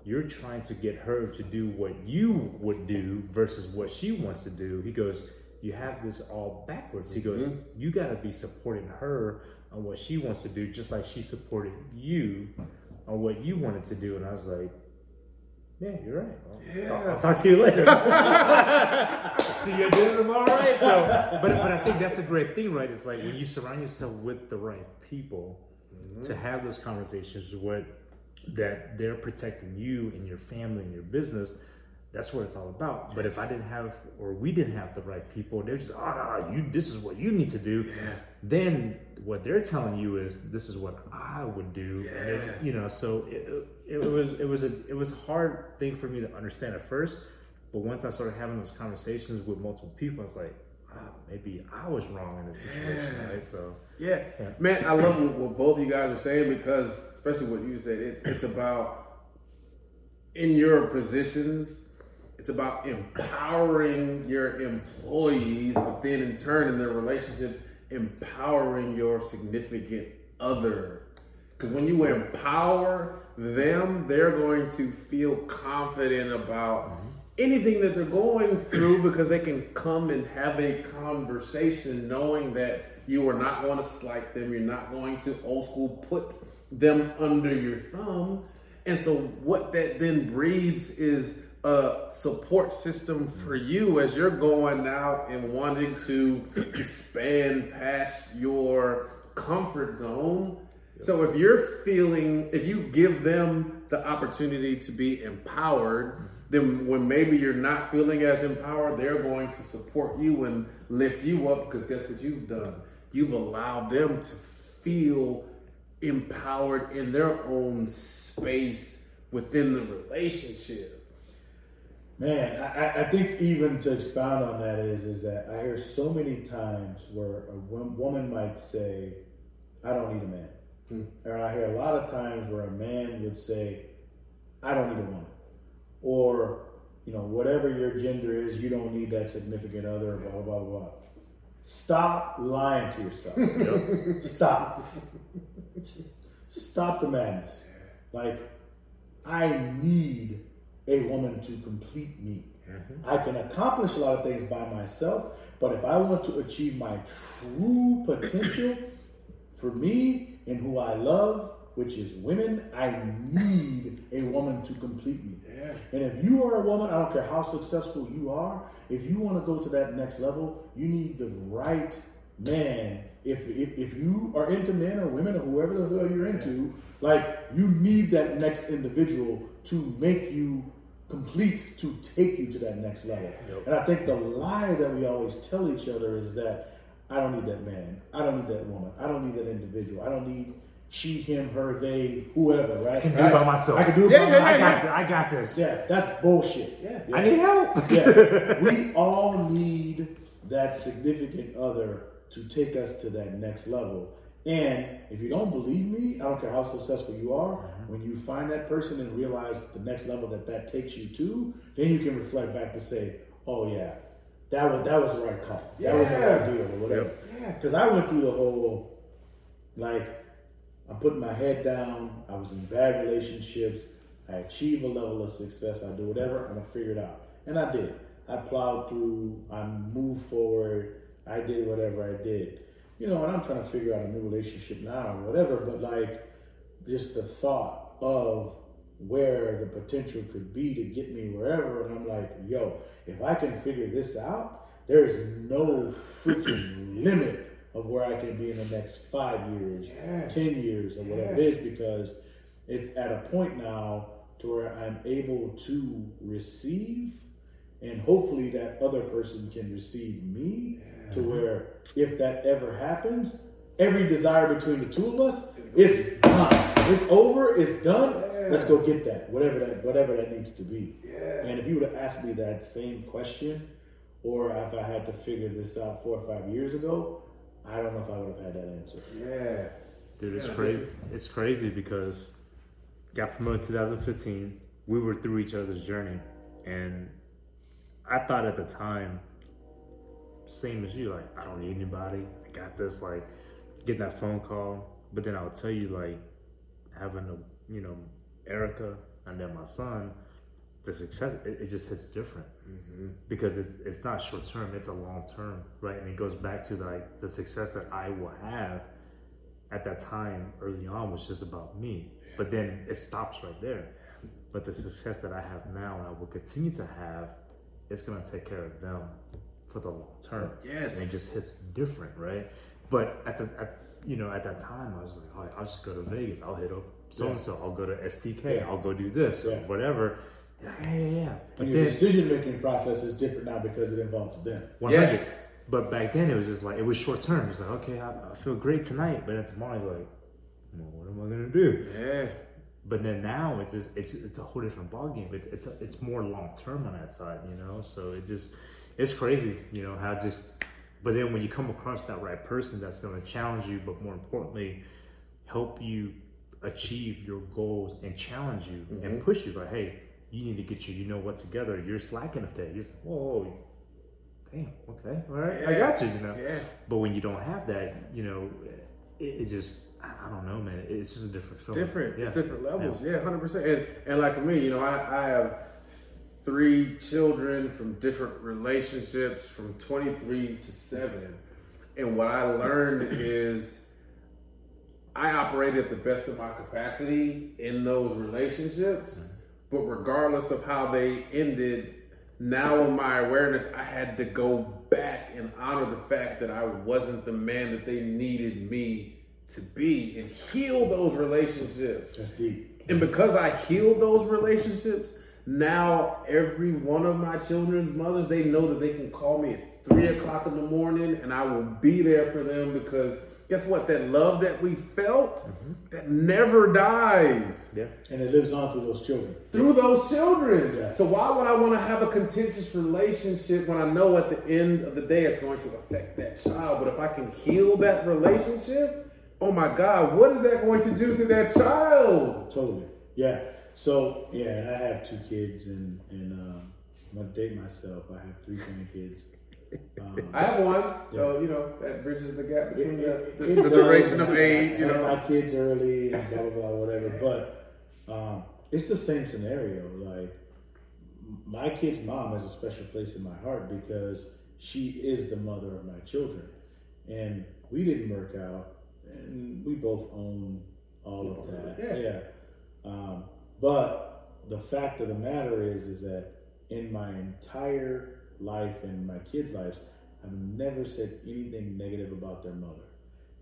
[SPEAKER 1] you're trying to get her to do what you would do versus what she wants to do. He goes, you have this all backwards. He goes, mm-hmm. you got to be supporting her on what she wants to do, just like she supported you on what you wanted to do. And I was like, yeah, you're right. I'll, I'll talk to you later. See you at dinner tomorrow, right? So, but but I think that's a great thing, right? It's like when you surround yourself with the right people to have those conversations with that they're protecting you and your family and your business. That's what it's all about. But if I didn't have, or we didn't have the right people, they're just, oh no, you, this is what you need to do. Then what they're telling you is, this is what I would do. It, you know, so it, it was, it was a, it was a hard thing for me to understand at first. But once I started having those conversations with multiple people, it's like, maybe I was wrong in this situation, right? So
[SPEAKER 3] Yeah, man, I love what, what both of you guys are saying because, especially what you said, it's it's about in your positions. It's about empowering your employees, but then in turn, in their relationship, empowering your significant other. Because when you empower them, they're going to feel confident about anything that they're going through because they can come and have a conversation knowing that you are not going to slight them, you're not going to old school put them under your thumb. And so, what that then breeds is a support system for you as you're going out and wanting to expand past your comfort zone. So, if you're feeling, if you give them the opportunity to be empowered, then when maybe you're not feeling as empowered, they're going to support you and lift you up because guess what you've done? You've allowed them to feel empowered in their own space within the relationship.
[SPEAKER 2] Man, I, I think even to expound on that is is that I hear so many times where a woman might say, "I don't need a man," hmm. or I hear a lot of times where a man would say, "I don't need a woman," or you know, whatever your gender is, you don't need that significant other. Blah blah blah. Stop lying to yourself. Stop. Stop the madness. Like, I need a woman to complete me. Mm-hmm. I can accomplish a lot of things by myself, but if I want to achieve my true potential for me and who I love, which is women, I need a woman to complete me. Yeah. And if you are a woman, I don't care how successful you are, if you want to go to that next level, you need the right man. If, if, if you are into men or women or whoever the hell you're into, like you need that next individual to make you complete to take you to that next level. And I think the lie that we always tell each other is that I don't need that man. I don't need that woman. I don't need that individual. I don't need she, him, her, they, whoever, right?
[SPEAKER 1] I can do it by myself.
[SPEAKER 2] I can do it
[SPEAKER 1] yeah,
[SPEAKER 2] by
[SPEAKER 1] yeah, myself. Yeah, I, got, I got this.
[SPEAKER 2] Yeah, that's bullshit. Yeah,
[SPEAKER 1] yeah. I need help.
[SPEAKER 2] yeah. We all need that significant other to take us to that next level. And if you don't believe me, I don't care how successful you are, mm-hmm. when you find that person and realize the next level that that takes you to, then you can reflect back to say, oh yeah, that was that was the right call. Yeah. That was the right deal or whatever. Because yep. I went through the whole, like, I'm putting my head down. I was in bad relationships. I achieved a level of success. I do whatever. I'm gonna figure it out, and I did. I plowed through. I moved forward. I did whatever I did. You know, and I'm trying to figure out a new relationship now or whatever. But like, just the thought of where the potential could be to get me wherever, and I'm like, yo, if I can figure this out, there is no freaking limit of where I can be in the next five years, yeah. ten years, or whatever yeah. it is, because it's at a point now to where I'm able to receive, and hopefully that other person can receive me yeah. to where if that ever happens, every desire between the two of us is done. It's over. It's done. Let's go get that. Whatever that whatever that needs to be. And if you would have asked me that same question, or if I had to figure this out four or five years ago, I don't know if I would have had that answer.
[SPEAKER 3] Yeah.
[SPEAKER 1] Dude, it's yeah, crazy. It's crazy because got promoted 2015. We were through each other's journey, and I thought at the time, same as you, like I don't need anybody. I got this. Like getting that phone call, but then I'll tell you, like having a you know Erica and then my son the success it, it just hits different. Mm-hmm. because it's it's not short term it's a long term right? And it goes back to like the success that i will have at that time early on was just about me. But then it stops right there. But the success that i have now and i will continue to have it's going to take care of them for the long term.
[SPEAKER 3] Yes.
[SPEAKER 1] And it just hits different right? But at the at, you know at that time i was like oh, i'll just go to vegas. I'll hit up so and so i'll go to stk yeah. i'll go do this yeah. or whatever yeah, yeah, yeah.
[SPEAKER 2] But and your decision making process is different now because it involves them.
[SPEAKER 1] 100. Yes. But back then it was just like it was short term. It's like okay, I, I, feel great tonight, but then tomorrow it's like, well, what am I gonna do?
[SPEAKER 3] Yeah.
[SPEAKER 1] But then now it's just it's it's a whole different ballgame. It's it's a, it's more long term on that side, you know. So it just it's crazy, you know how just. But then when you come across that right person that's going to challenge you, but more importantly, help you achieve your goals and challenge you mm-hmm. and push you, like, hey, you need to get your you know what together. You're slacking up there. You're like, whoa, damn, okay, all right, yeah. I got you, you know.
[SPEAKER 3] Yeah.
[SPEAKER 1] But when you don't have that, you know, it, it just I don't know, man. It's just a different
[SPEAKER 3] feeling. Different. Yeah. It's different levels. Yeah, hundred yeah, percent. And and like for me, you know, I, I have three children from different relationships from 23 to 7. And what I learned is I operated at the best of my capacity in those relationships, mm-hmm. But regardless of how they ended, now in my awareness, I had to go back and honor the fact that I wasn't the man that they needed me to be and heal those relationships.
[SPEAKER 2] That's deep.
[SPEAKER 3] And because I healed those relationships, now every one of my children's mothers, they know that they can call me at three o'clock in the morning and I will be there for them because guess what? That love that we felt, mm-hmm. that never dies
[SPEAKER 1] Yeah.
[SPEAKER 2] And it lives on through those children.
[SPEAKER 3] through those children.
[SPEAKER 2] Yeah.
[SPEAKER 3] So why would I want to have a contentious relationship when I know at the end of the day it's going to affect that child? But if I can heal that relationship, oh my God, what is that going to do to that child?
[SPEAKER 2] Totally. Yeah. So yeah, and I have two kids, and and um, I'm gonna date myself. I have three grandkids. Um,
[SPEAKER 3] I have one, so you know that bridges the gap between
[SPEAKER 2] It-
[SPEAKER 3] the,
[SPEAKER 2] it-
[SPEAKER 3] the,
[SPEAKER 2] it
[SPEAKER 3] the duration of age. You know,
[SPEAKER 2] my kids early and blah blah blah whatever. But um, it's the same scenario. Like my kid's mom has a special place in my heart because she is the mother of my children, and we didn't work out, and we both own all of that.
[SPEAKER 3] Yeah.
[SPEAKER 2] Yeah. Um, but the fact of the matter is, is that in my entire life and my kids' lives, I've never said anything negative about their mother.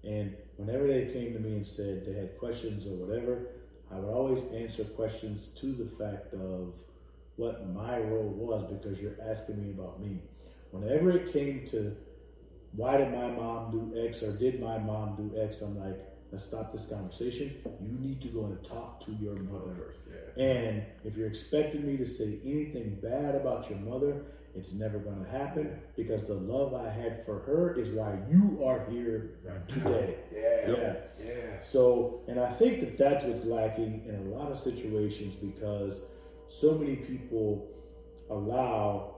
[SPEAKER 2] And whenever they came to me and said they had questions or whatever, I would always answer questions to the fact of what my role was because you're asking me about me. Whenever it came to why did my mom do X or did my mom do X, I'm like, let's stop this conversation. You need to go and talk to your mother. And if you're expecting me to say anything bad about your mother, it's never going to happen because the love I had for her is why you are here today.
[SPEAKER 3] Yeah.
[SPEAKER 2] Yeah.
[SPEAKER 3] yeah.
[SPEAKER 2] So, and I think that that's what's lacking in a lot of situations because so many people allow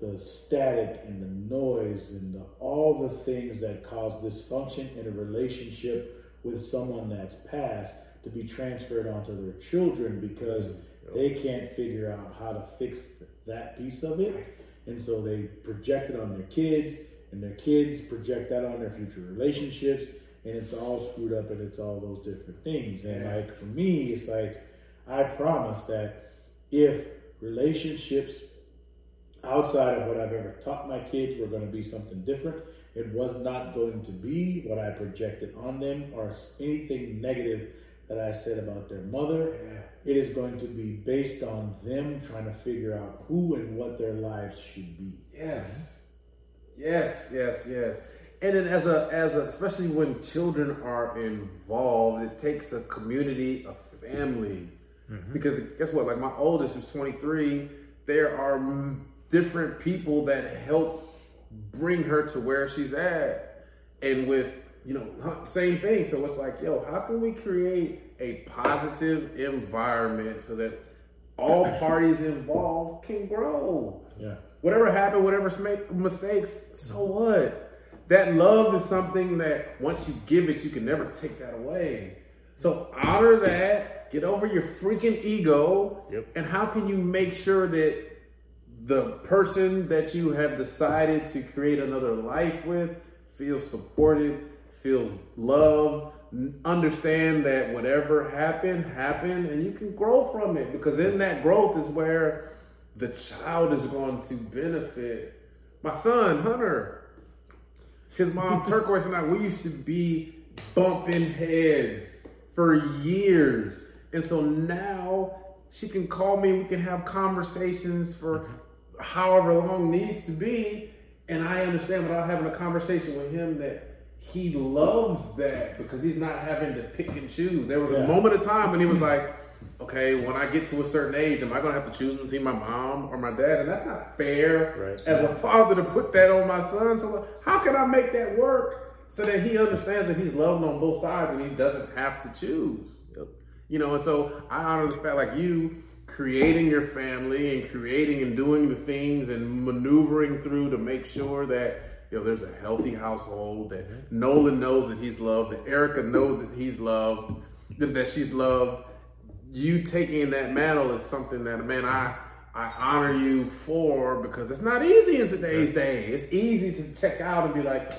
[SPEAKER 2] the static and the noise and the, all the things that cause dysfunction in a relationship with someone that's passed to be transferred onto their children because they can't figure out how to fix that piece of it. And so they project it on their kids, and their kids project that on their future relationships, and it's all screwed up and it's all those different things. And
[SPEAKER 3] Yeah.
[SPEAKER 2] like for me, it's like I promise that if relationships outside of what I've ever taught my kids were going to be something different, it was not going to be what I projected on them or anything negative that I said about their mother. It is going to be based on them trying to figure out who and what their lives should be.
[SPEAKER 3] Yes. Yes, yes, yes. And then as a as a especially when children are involved, it takes a community, a family. Mm-hmm. Because guess what? Like my oldest is 23, there are different people that help bring her to where she's at. And with, you know, same thing. So it's like, yo, how can we create a positive environment so that all parties involved can grow?
[SPEAKER 2] Yeah.
[SPEAKER 3] whatever happened, whatever mistakes, so what? That love is something that once you give it, you can never take that away. So honor that, get over your freaking ego,
[SPEAKER 1] Yep.
[SPEAKER 3] and how can you make sure that the person that you have decided to create another life with feels supported, feels loved, understand that whatever happened, happened, and you can grow from it because in that growth is where the child is going to benefit. My son, Hunter, his mom, Turquoise, and I, we used to be bumping heads for years. And so now she can call me, we can have conversations for however long needs to be. And I understand without having a conversation with him that he loves that because he's not having to pick and choose. There was a moment of time when he was like, okay, when I get to a certain age, am I going to have to choose between my mom or my dad? And that's not fair
[SPEAKER 1] Right.
[SPEAKER 3] as a father to put that on my son. So how can I make that work so that he understands that he's loved on both sides and he doesn't have to choose? You know, and so I honor the fact like you creating your family and creating and doing the things and maneuvering through to make sure that you know there's a healthy household that Nolan knows that he's loved, that Erica knows that he's loved, that she's loved. You taking that mantle is something that man I I honor you for because it's not easy in today's day. It's easy to check out and be like,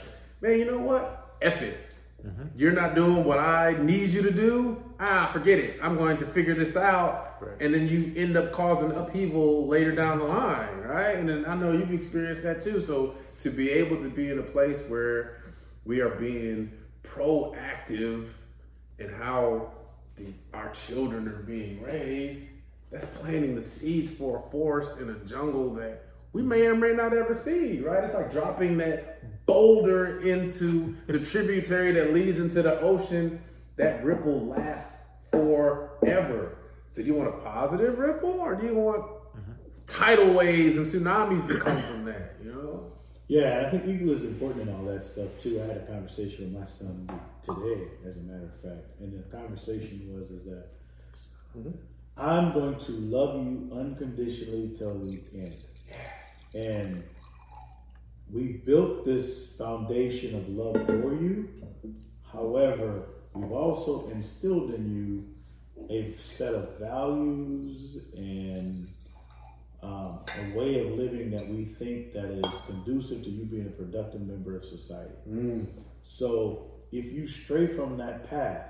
[SPEAKER 3] man, you know what? F it. Mm-hmm. You're not doing what I need you to do. Ah, forget it. I'm going to figure this out. Right. And then you end up causing upheaval later down the line, right? And then I know you've experienced that too. So to be able to be in a place where we are being proactive in how the, our children are being raised, that's planting the seeds for a forest in a jungle that we may or may not ever see, right? It's like dropping that boulder into the tributary that leads into the ocean. That ripple lasts forever. So, do you want a positive ripple or do you want mm-hmm. tidal waves and tsunamis to come from that, you know?
[SPEAKER 2] Yeah, I think equal is important in all that stuff too. I had a conversation with my son today, as a matter of fact, and the conversation was is that mm-hmm. I'm going to love you unconditionally till the end, and we built this foundation of love for you. However, we've also instilled in you a set of values and um, a way of living that we think that is conducive to you being a productive member of society. Mm. So if you stray from that path,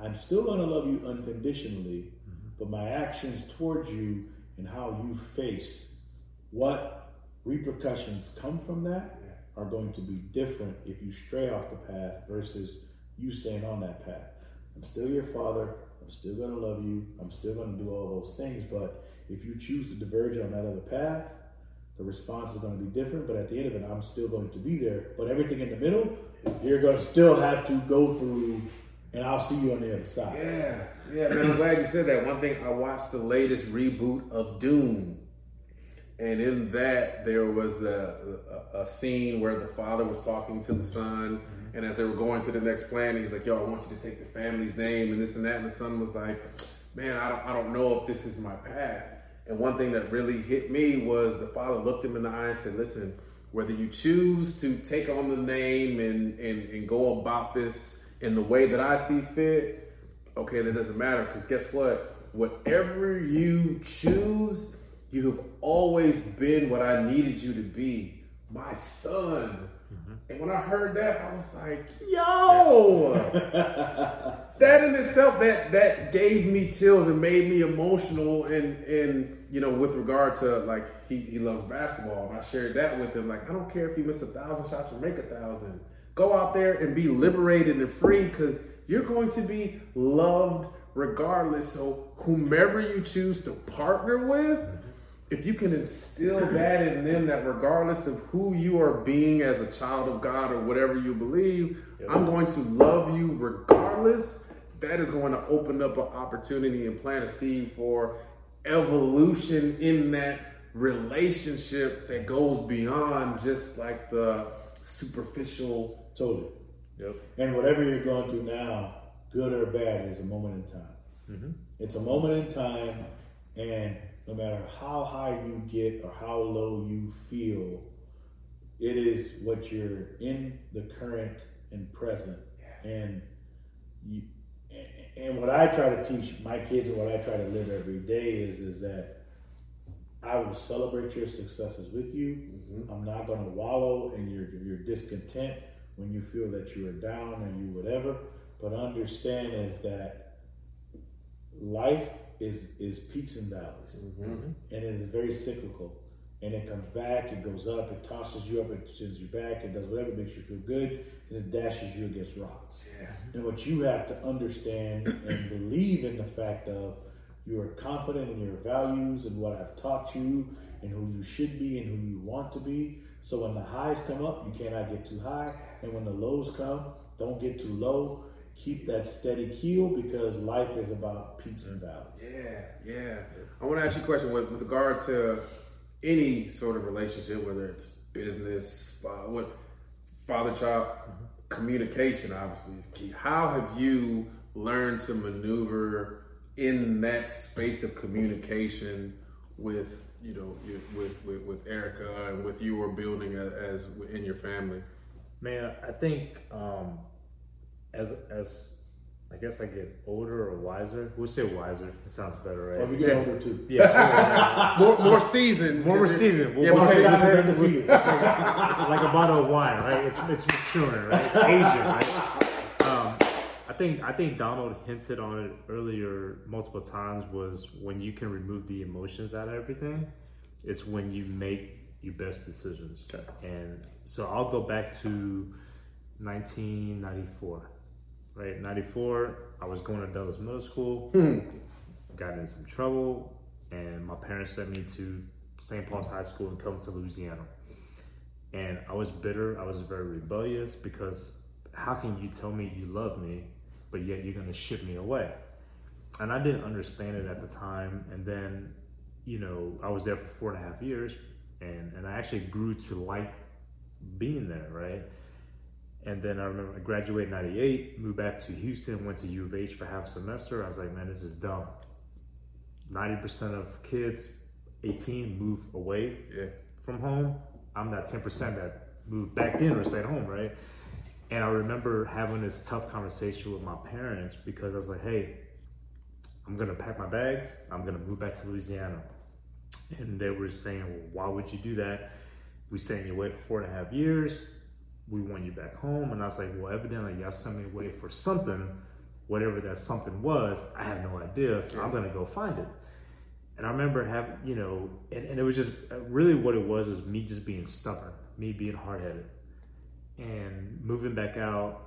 [SPEAKER 2] I'm still going to love you unconditionally, mm-hmm. but my actions towards you and how you face what repercussions come from that are going to be different if you stray off the path versus you staying on that path. I'm still your father. I'm still going to love you. I'm still going to do all those things, but if you choose to diverge on that other path, the response is going to be different, but at the end of it, I'm still going to be there. But everything in the middle, you're going to still have to go through, and I'll see you on the other side.
[SPEAKER 3] Yeah, yeah, man. I'm glad you said that. One thing, I watched the latest reboot of Dune, and in that there was the a, a scene where the father was talking to the son, mm-hmm. and as they were going to the next planet, he's like, "Yo, I want you to take the family's name and this and that," and the son was like, "Man, I don't, I don't know if this is my path." And one thing that really hit me was the father looked him in the eye and said, Listen, whether you choose to take on the name and, and, and go about this in the way that I see fit, okay, that doesn't matter. Because guess what? Whatever you choose, you have always been what I needed you to be my son. Mm-hmm. And when I heard that, I was like, yo, that in itself, that that gave me chills and made me emotional. And and you know, with regard to like he, he loves basketball, and I shared that with him. Like, I don't care if you miss a thousand shots or make a thousand. Go out there and be liberated and free because you're going to be loved regardless. So whomever you choose to partner with if you can instill that in them that regardless of who you are being as a child of God or whatever you believe, yep. I'm going to love you regardless, that is going to open up an opportunity and plant a seed for evolution in that relationship that goes beyond just like the superficial.
[SPEAKER 2] Totally. Yep. And whatever you're going through now, good or bad, is a moment in time. Mm-hmm. It's a moment in time, and no matter how high you get or how low you feel, it is what you're in the current and present. And you, and what I try to teach my kids and what I try to live every day is is that I will celebrate your successes with you. Mm-hmm. I'm not going to wallow in your your discontent when you feel that you are down and you whatever. But understand is that life is is peaks and valleys, mm-hmm. and it is very cyclical. And it comes back, it goes up, it tosses you up, it sends you back, it does whatever makes you feel good, and it dashes you against rocks. Yeah. And what you have to understand and believe in the fact of you are confident in your values and what I've taught you and who you should be and who you want to be. So when the highs come up, you cannot get too high, and when the lows come, don't get too low keep that steady keel because life is about peaks and valleys.
[SPEAKER 3] Yeah, yeah. I want to ask you a question with, with regard to any sort of relationship, whether it's business, uh, what father child mm-hmm. communication obviously is key. How have you learned to maneuver in that space of communication with you know with with, with Erica and with you or building as, as in your family?
[SPEAKER 1] Man, I think um, as as I guess I get older or wiser. We'll say wiser. It sounds better, right?
[SPEAKER 2] Oh, we get older too.
[SPEAKER 1] yeah,
[SPEAKER 3] more more seasoned.
[SPEAKER 1] more, more
[SPEAKER 3] 'cause
[SPEAKER 1] seasoned. We'll,
[SPEAKER 3] Yeah,
[SPEAKER 1] we'll
[SPEAKER 3] more seasoned.
[SPEAKER 2] is undefeated.
[SPEAKER 1] like a bottle of wine, right? It's it's maturing, right? It's aging, right? Um, I think I think Donald hinted on it earlier multiple times. Was when you can remove the emotions out of everything, it's when you make your best decisions.
[SPEAKER 3] Okay.
[SPEAKER 1] And so I'll go back to 1994, right? 94. I was going to Dulles Middle School, hmm. got in some trouble, and my parents sent me to St. Paul's High School in Covington, Louisiana. And I was bitter. I was very rebellious because how can you tell me you love me, but yet you're going to ship me away? And I didn't understand it at the time. And then, you know, I was there for four and a half years, and and I actually grew to like being there, right? And then I remember I graduated in 98, moved back to Houston, went to U of H for half a semester. I was like, man, this is dumb. 90% of kids, 18, move away
[SPEAKER 3] Yeah.
[SPEAKER 1] from home. I'm that 10% that moved back in or stayed home, right? And I remember having this tough conversation with my parents because I was like, hey, I'm gonna pack my bags, I'm gonna move back to Louisiana. And they were saying, well, why would you do that? We sent you away for four and a half years. We want you back home. And I was like, well, evidently y'all sent me away for something, whatever that something was. I have no idea. So I'm gonna go find it. And I remember having, you know, and, and it was just uh, really what it was was me just being stubborn, me being hard headed, and moving back out.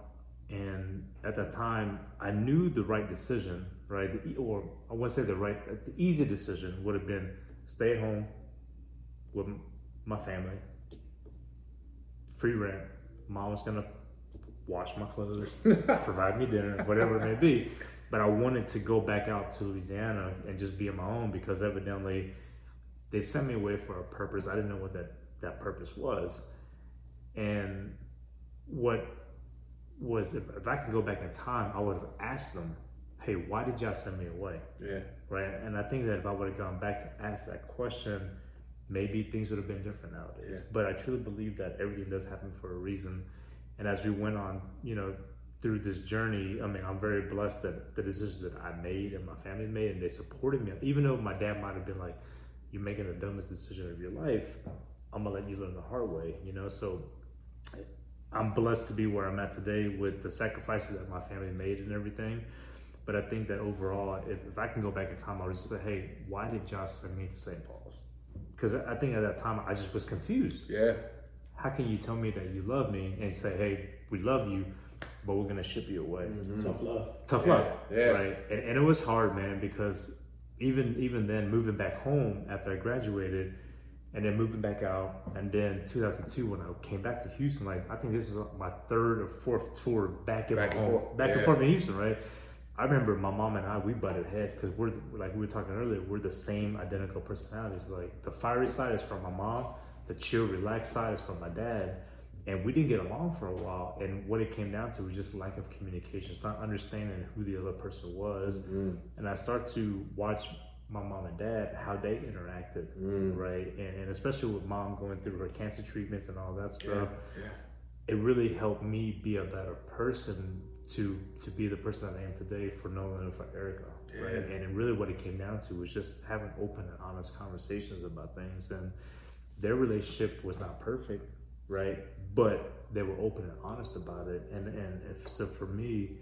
[SPEAKER 1] And at that time, I knew the right decision, right? Or I wouldn't say the right, uh, the easy decision would have been stay at home with my family, free rent. Mom was gonna wash my clothes, provide me dinner, whatever it may be. But I wanted to go back out to Louisiana and just be on my own because evidently they sent me away for a purpose. I didn't know what that, that purpose was. And what was, if, if I could go back in time, I would have asked them, hey, why did y'all send me away?
[SPEAKER 3] Yeah.
[SPEAKER 1] Right. And I think that if I would have gone back to ask that question, maybe things would have been different nowadays.
[SPEAKER 3] Yeah.
[SPEAKER 1] But I truly believe that everything does happen for a reason. And as we went on, you know, through this journey, I mean, I'm very blessed that the decisions that I made and my family made, and they supported me. Even though my dad might have been like, "You're making the dumbest decision of your life," I'm gonna let you learn the hard way. You know, so I'm blessed to be where I'm at today with the sacrifices that my family made and everything. But I think that overall, if, if I can go back in time, I would just say, "Hey, why did Josh send me to St. Paul's?" Because I think at that time I just was confused
[SPEAKER 3] Yeah.
[SPEAKER 1] how can you tell me that you love me and say, hey, we love you, but we're gonna ship you away? Mm-hmm.
[SPEAKER 2] Tough love.
[SPEAKER 1] Tough
[SPEAKER 3] Yeah,
[SPEAKER 1] love,
[SPEAKER 3] yeah.
[SPEAKER 1] right? And, and it was hard, man, because even even then, moving back home after I graduated, and then moving back out, and then 2002 when I came back to Houston, like I think this is my third or fourth tour back in
[SPEAKER 3] Back and
[SPEAKER 1] home,
[SPEAKER 3] forth,
[SPEAKER 1] back and forth in Houston, right? I remember my mom and I we butted heads because we're like we were talking earlier, we're the same identical personalities. Like the fiery side is from my mom, the chill, relaxed side is from my dad, and we didn't get along for a while. And what it came down to was just lack of communication, it's not understanding who the other person was. Mm-hmm. And I start to watch my mom and dad how they interacted, mm. right? And, and especially with mom going through her cancer treatments and all that stuff
[SPEAKER 3] Yeah.
[SPEAKER 1] It really helped me be a better person to to be the person that I am today for Nolan and for Erica. Right? And it really what it came down to was just having open and honest conversations about things. And their relationship was not perfect, right? But they were open and honest about it. And and if, so for me,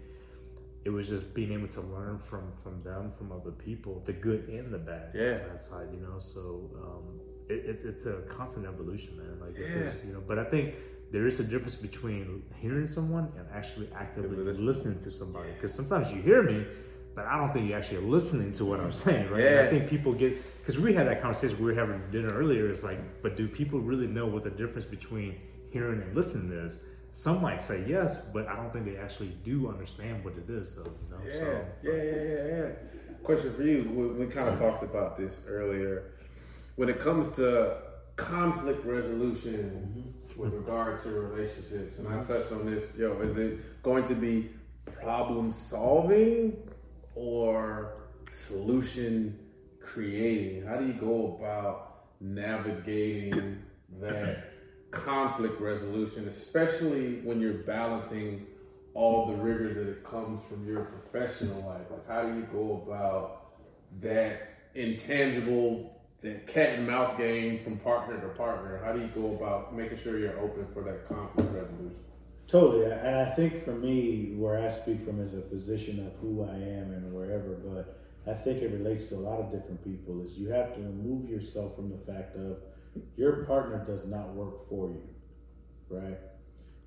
[SPEAKER 1] it was just being able to learn from from them, from other people, the good and the bad.
[SPEAKER 3] Yeah.
[SPEAKER 1] on that side, you know. So um, it, it's it's a constant evolution, man. Like
[SPEAKER 3] Yeah.
[SPEAKER 1] you know. But I think there is a difference between hearing someone and actually actively
[SPEAKER 3] listening.
[SPEAKER 1] to somebody. Because sometimes you hear me, but I don't think you're actually listening to what I'm mm-hmm. saying, right?
[SPEAKER 3] Yeah.
[SPEAKER 1] I think people get because we had that conversation we were having dinner earlier. It's like, but do people really know what the difference between hearing and listening is? Some might say yes, but I don't think they actually do understand what it is, though. You know?
[SPEAKER 3] Yeah,
[SPEAKER 1] So,
[SPEAKER 3] yeah, yeah, yeah, yeah. Question for you. We, we kind of talked about this earlier. When it comes to conflict resolution mm-hmm. With regard to relationships, and I touched on this, yo, is it going to be problem solving or solution creating? How do you go about navigating that conflict resolution, especially when you're balancing all the rigors that it comes from your professional life? Like, how do you go about that intangible, that cat and mouse game from partner to partner? How do you go about making sure you're open for that conflict resolution?
[SPEAKER 2] Totally, and I think for me, where I speak from is a position of who I am and wherever, but I think it relates to a lot of different people. Is you have to remove yourself from the fact of your partner does not work for you, right?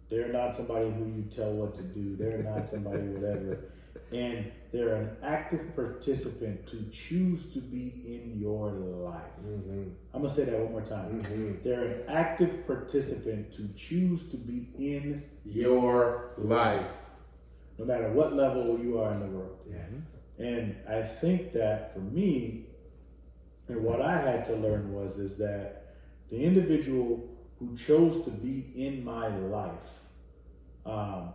[SPEAKER 2] They're not somebody who you tell what to do. They're not somebody whatever, and they're an active participant to choose to be in your life.
[SPEAKER 3] Mm-hmm.
[SPEAKER 2] I'm gonna say that one more time.
[SPEAKER 3] Mm-hmm.
[SPEAKER 2] They're an active participant to choose to be in
[SPEAKER 3] Your life.
[SPEAKER 2] no matter what level you are in the world.
[SPEAKER 3] Yeah.
[SPEAKER 2] And I think that for me, and what I had to learn was is that the individual who chose to be in my life, um,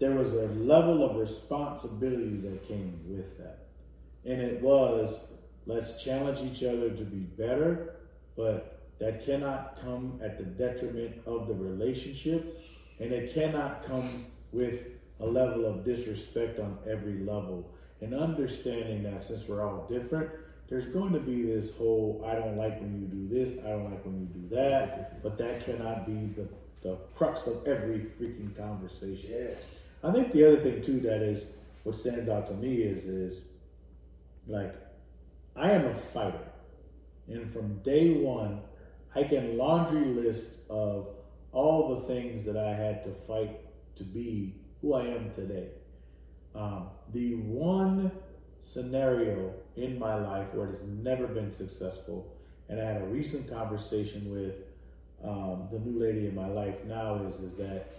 [SPEAKER 2] there was a level of responsibility that came with that. And it was let's challenge each other to be better, but that cannot come at the detriment of the relationship, and it cannot come with a level of disrespect on every level. And understanding that since we're all different, there's going to be this whole I don't like when you do this, I don't like when you do that, but that cannot be the, the crux of every freaking conversation.
[SPEAKER 3] Yeah.
[SPEAKER 2] I think the other thing too that is what stands out to me is is like I am a fighter, and from day one, I can laundry list of all the things that I had to fight to be who I am today. Um, the one scenario in my life where it has never been successful, and I had a recent conversation with um, the new lady in my life now is is that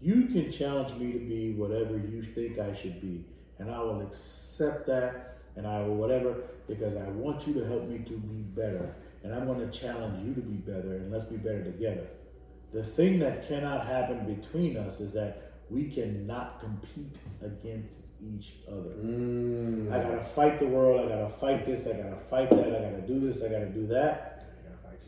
[SPEAKER 2] you can challenge me to be whatever you think I should be, and I will accept that, and I will whatever because I want you to help me to be better, and I'm going to challenge you to be better, and let's be better together. The thing that cannot happen between us is that we cannot compete against each other.
[SPEAKER 3] Mm.
[SPEAKER 2] I gotta fight the world. I gotta fight this. I gotta fight that. I gotta do this. I gotta do that.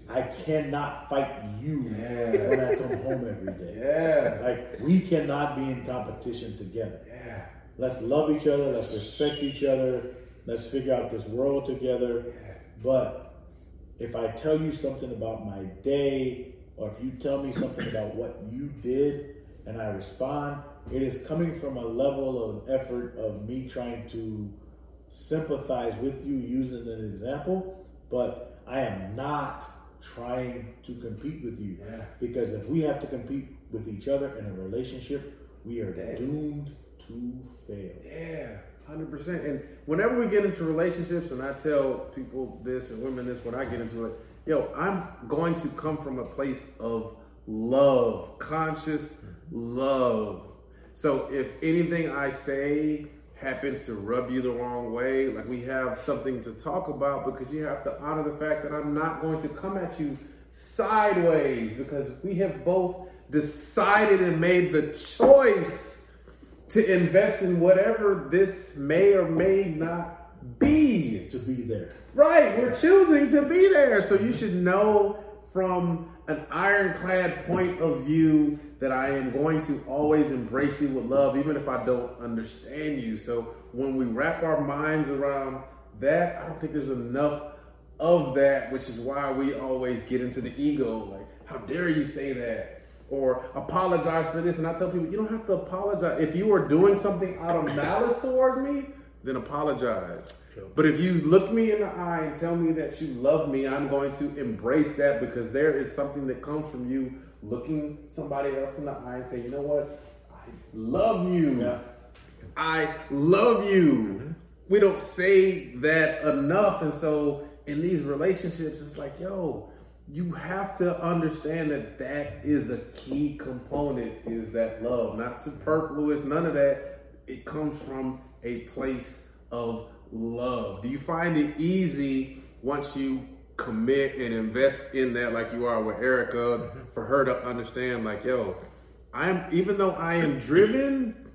[SPEAKER 2] I cannot fight you
[SPEAKER 3] Yeah.
[SPEAKER 2] when I come home every day.
[SPEAKER 3] Yeah.
[SPEAKER 2] Like we cannot be in competition together.
[SPEAKER 3] Yeah.
[SPEAKER 2] Let's love each other. Let's respect each other. Let's figure out this world together. But if I tell you something about my day, or if you tell me something about what you did, and I respond, it is coming from a level of effort of me trying to sympathize with you using an example, but I am not trying to compete with you.
[SPEAKER 3] Yeah.
[SPEAKER 2] Because if we have to compete with each other in a relationship, we are doomed to fail.
[SPEAKER 3] Yeah, hundred percent. And whenever we get into relationships, and I tell people this and women this when I get into it, yo, I'm going to come from a place of love, conscious love. So if anything I say happens to rub you the wrong way, like we have something to talk about because you have to honor the fact that I'm not going to come at you sideways because we have both decided and made the choice to invest in whatever this may or may not be.
[SPEAKER 2] To be there.
[SPEAKER 3] Right, we're choosing to be there. So you should know from an ironclad point of view that I am going to always embrace you with love, even if I don't understand you. So when we wrap our minds around that, I don't think there's enough of that, which is why we always get into the ego. Like, how dare you say that? Or apologize for this. And I tell people, you don't have to apologize. If you are doing something out of malice towards me, then apologize. But if you look me in the eye and tell me that you love me, I'm going to embrace that because there is something that comes from you looking somebody else in the eye and say, you know what? I love you.
[SPEAKER 2] Yeah.
[SPEAKER 3] I love you. Mm-hmm. We don't say that enough. And so in these relationships, it's like, yo, you have to understand that that is a key component is that love, not superfluous, none of that. It comes from a place of love. Do you find it easy once you commit and invest in that like you are with Erica mm-hmm. for her to understand like, yo, I'm even though I am driven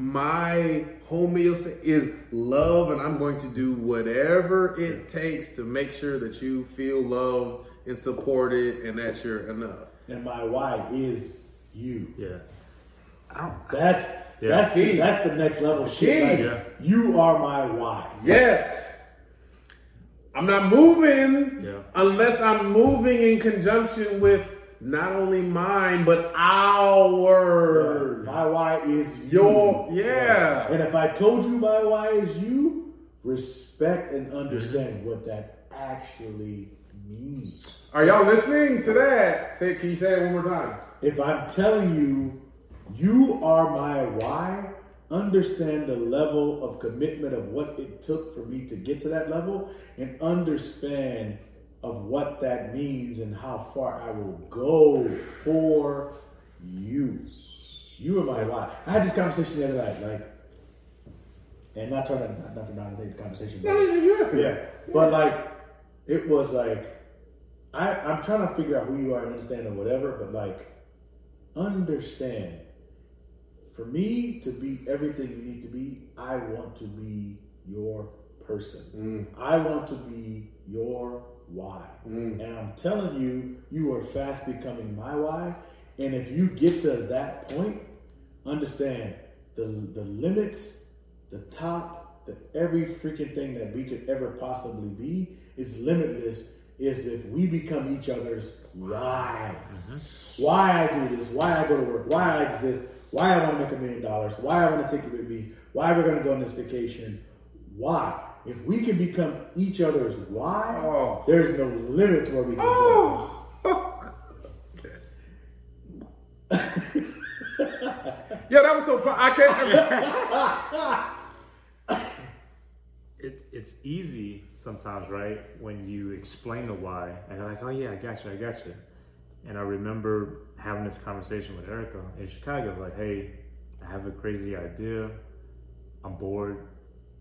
[SPEAKER 3] my homeostasis is love, and I'm going to do whatever it takes to make sure that you feel loved and supported and that you're enough.
[SPEAKER 2] And my why is you.
[SPEAKER 1] Yeah. I don't.
[SPEAKER 2] That's
[SPEAKER 1] Yeah.
[SPEAKER 2] that's the, that's the next level shit. Like,
[SPEAKER 1] Yeah.
[SPEAKER 2] You are my why.
[SPEAKER 3] Yes. I'm not moving
[SPEAKER 1] Yeah.
[SPEAKER 3] unless I'm moving in conjunction with not only mine but ours.
[SPEAKER 2] My why is
[SPEAKER 3] Your
[SPEAKER 2] you.
[SPEAKER 3] yeah.
[SPEAKER 2] And if I told you my why is you, respect and understand mm-hmm. what that actually means.
[SPEAKER 3] Are y'all listening to that? Say, can you say it one more time?
[SPEAKER 2] If I'm telling you, you are my why, understand the level of commitment of what it took for me to get to that level and understand of what that means and how far I will go for you. You are my why. I had this conversation the other night, like, and not trying to not, not to dominate the conversation, but
[SPEAKER 3] yeah.
[SPEAKER 2] yeah, but like it was like I I'm trying to figure out who you are and understand or whatever, but like understand. For me to be everything you need to be, I want to be your person. Mm. I want to be your why. Mm. And I'm telling you, you are fast becoming my why. And if you get to that point, understand the the limits, the top, the every freaking thing that we could ever possibly be is limitless. Is if we become each other's why. Mm-hmm. Why I do this, why I go to work, why I exist, why I want to make a million dollars, why I want to take you with me, why we're going to go on this vacation. Why? If we can become each other's why,
[SPEAKER 3] Oh.
[SPEAKER 2] there's no limit to where we can
[SPEAKER 3] Oh. yeah, that was so. fu- I can't.
[SPEAKER 1] It, it's easy sometimes, right? When you explain the why, and you're like, "Oh yeah, I got you, I got you." And I remember having this conversation with Erica in Chicago, like, "Hey, I have a crazy idea. I'm bored.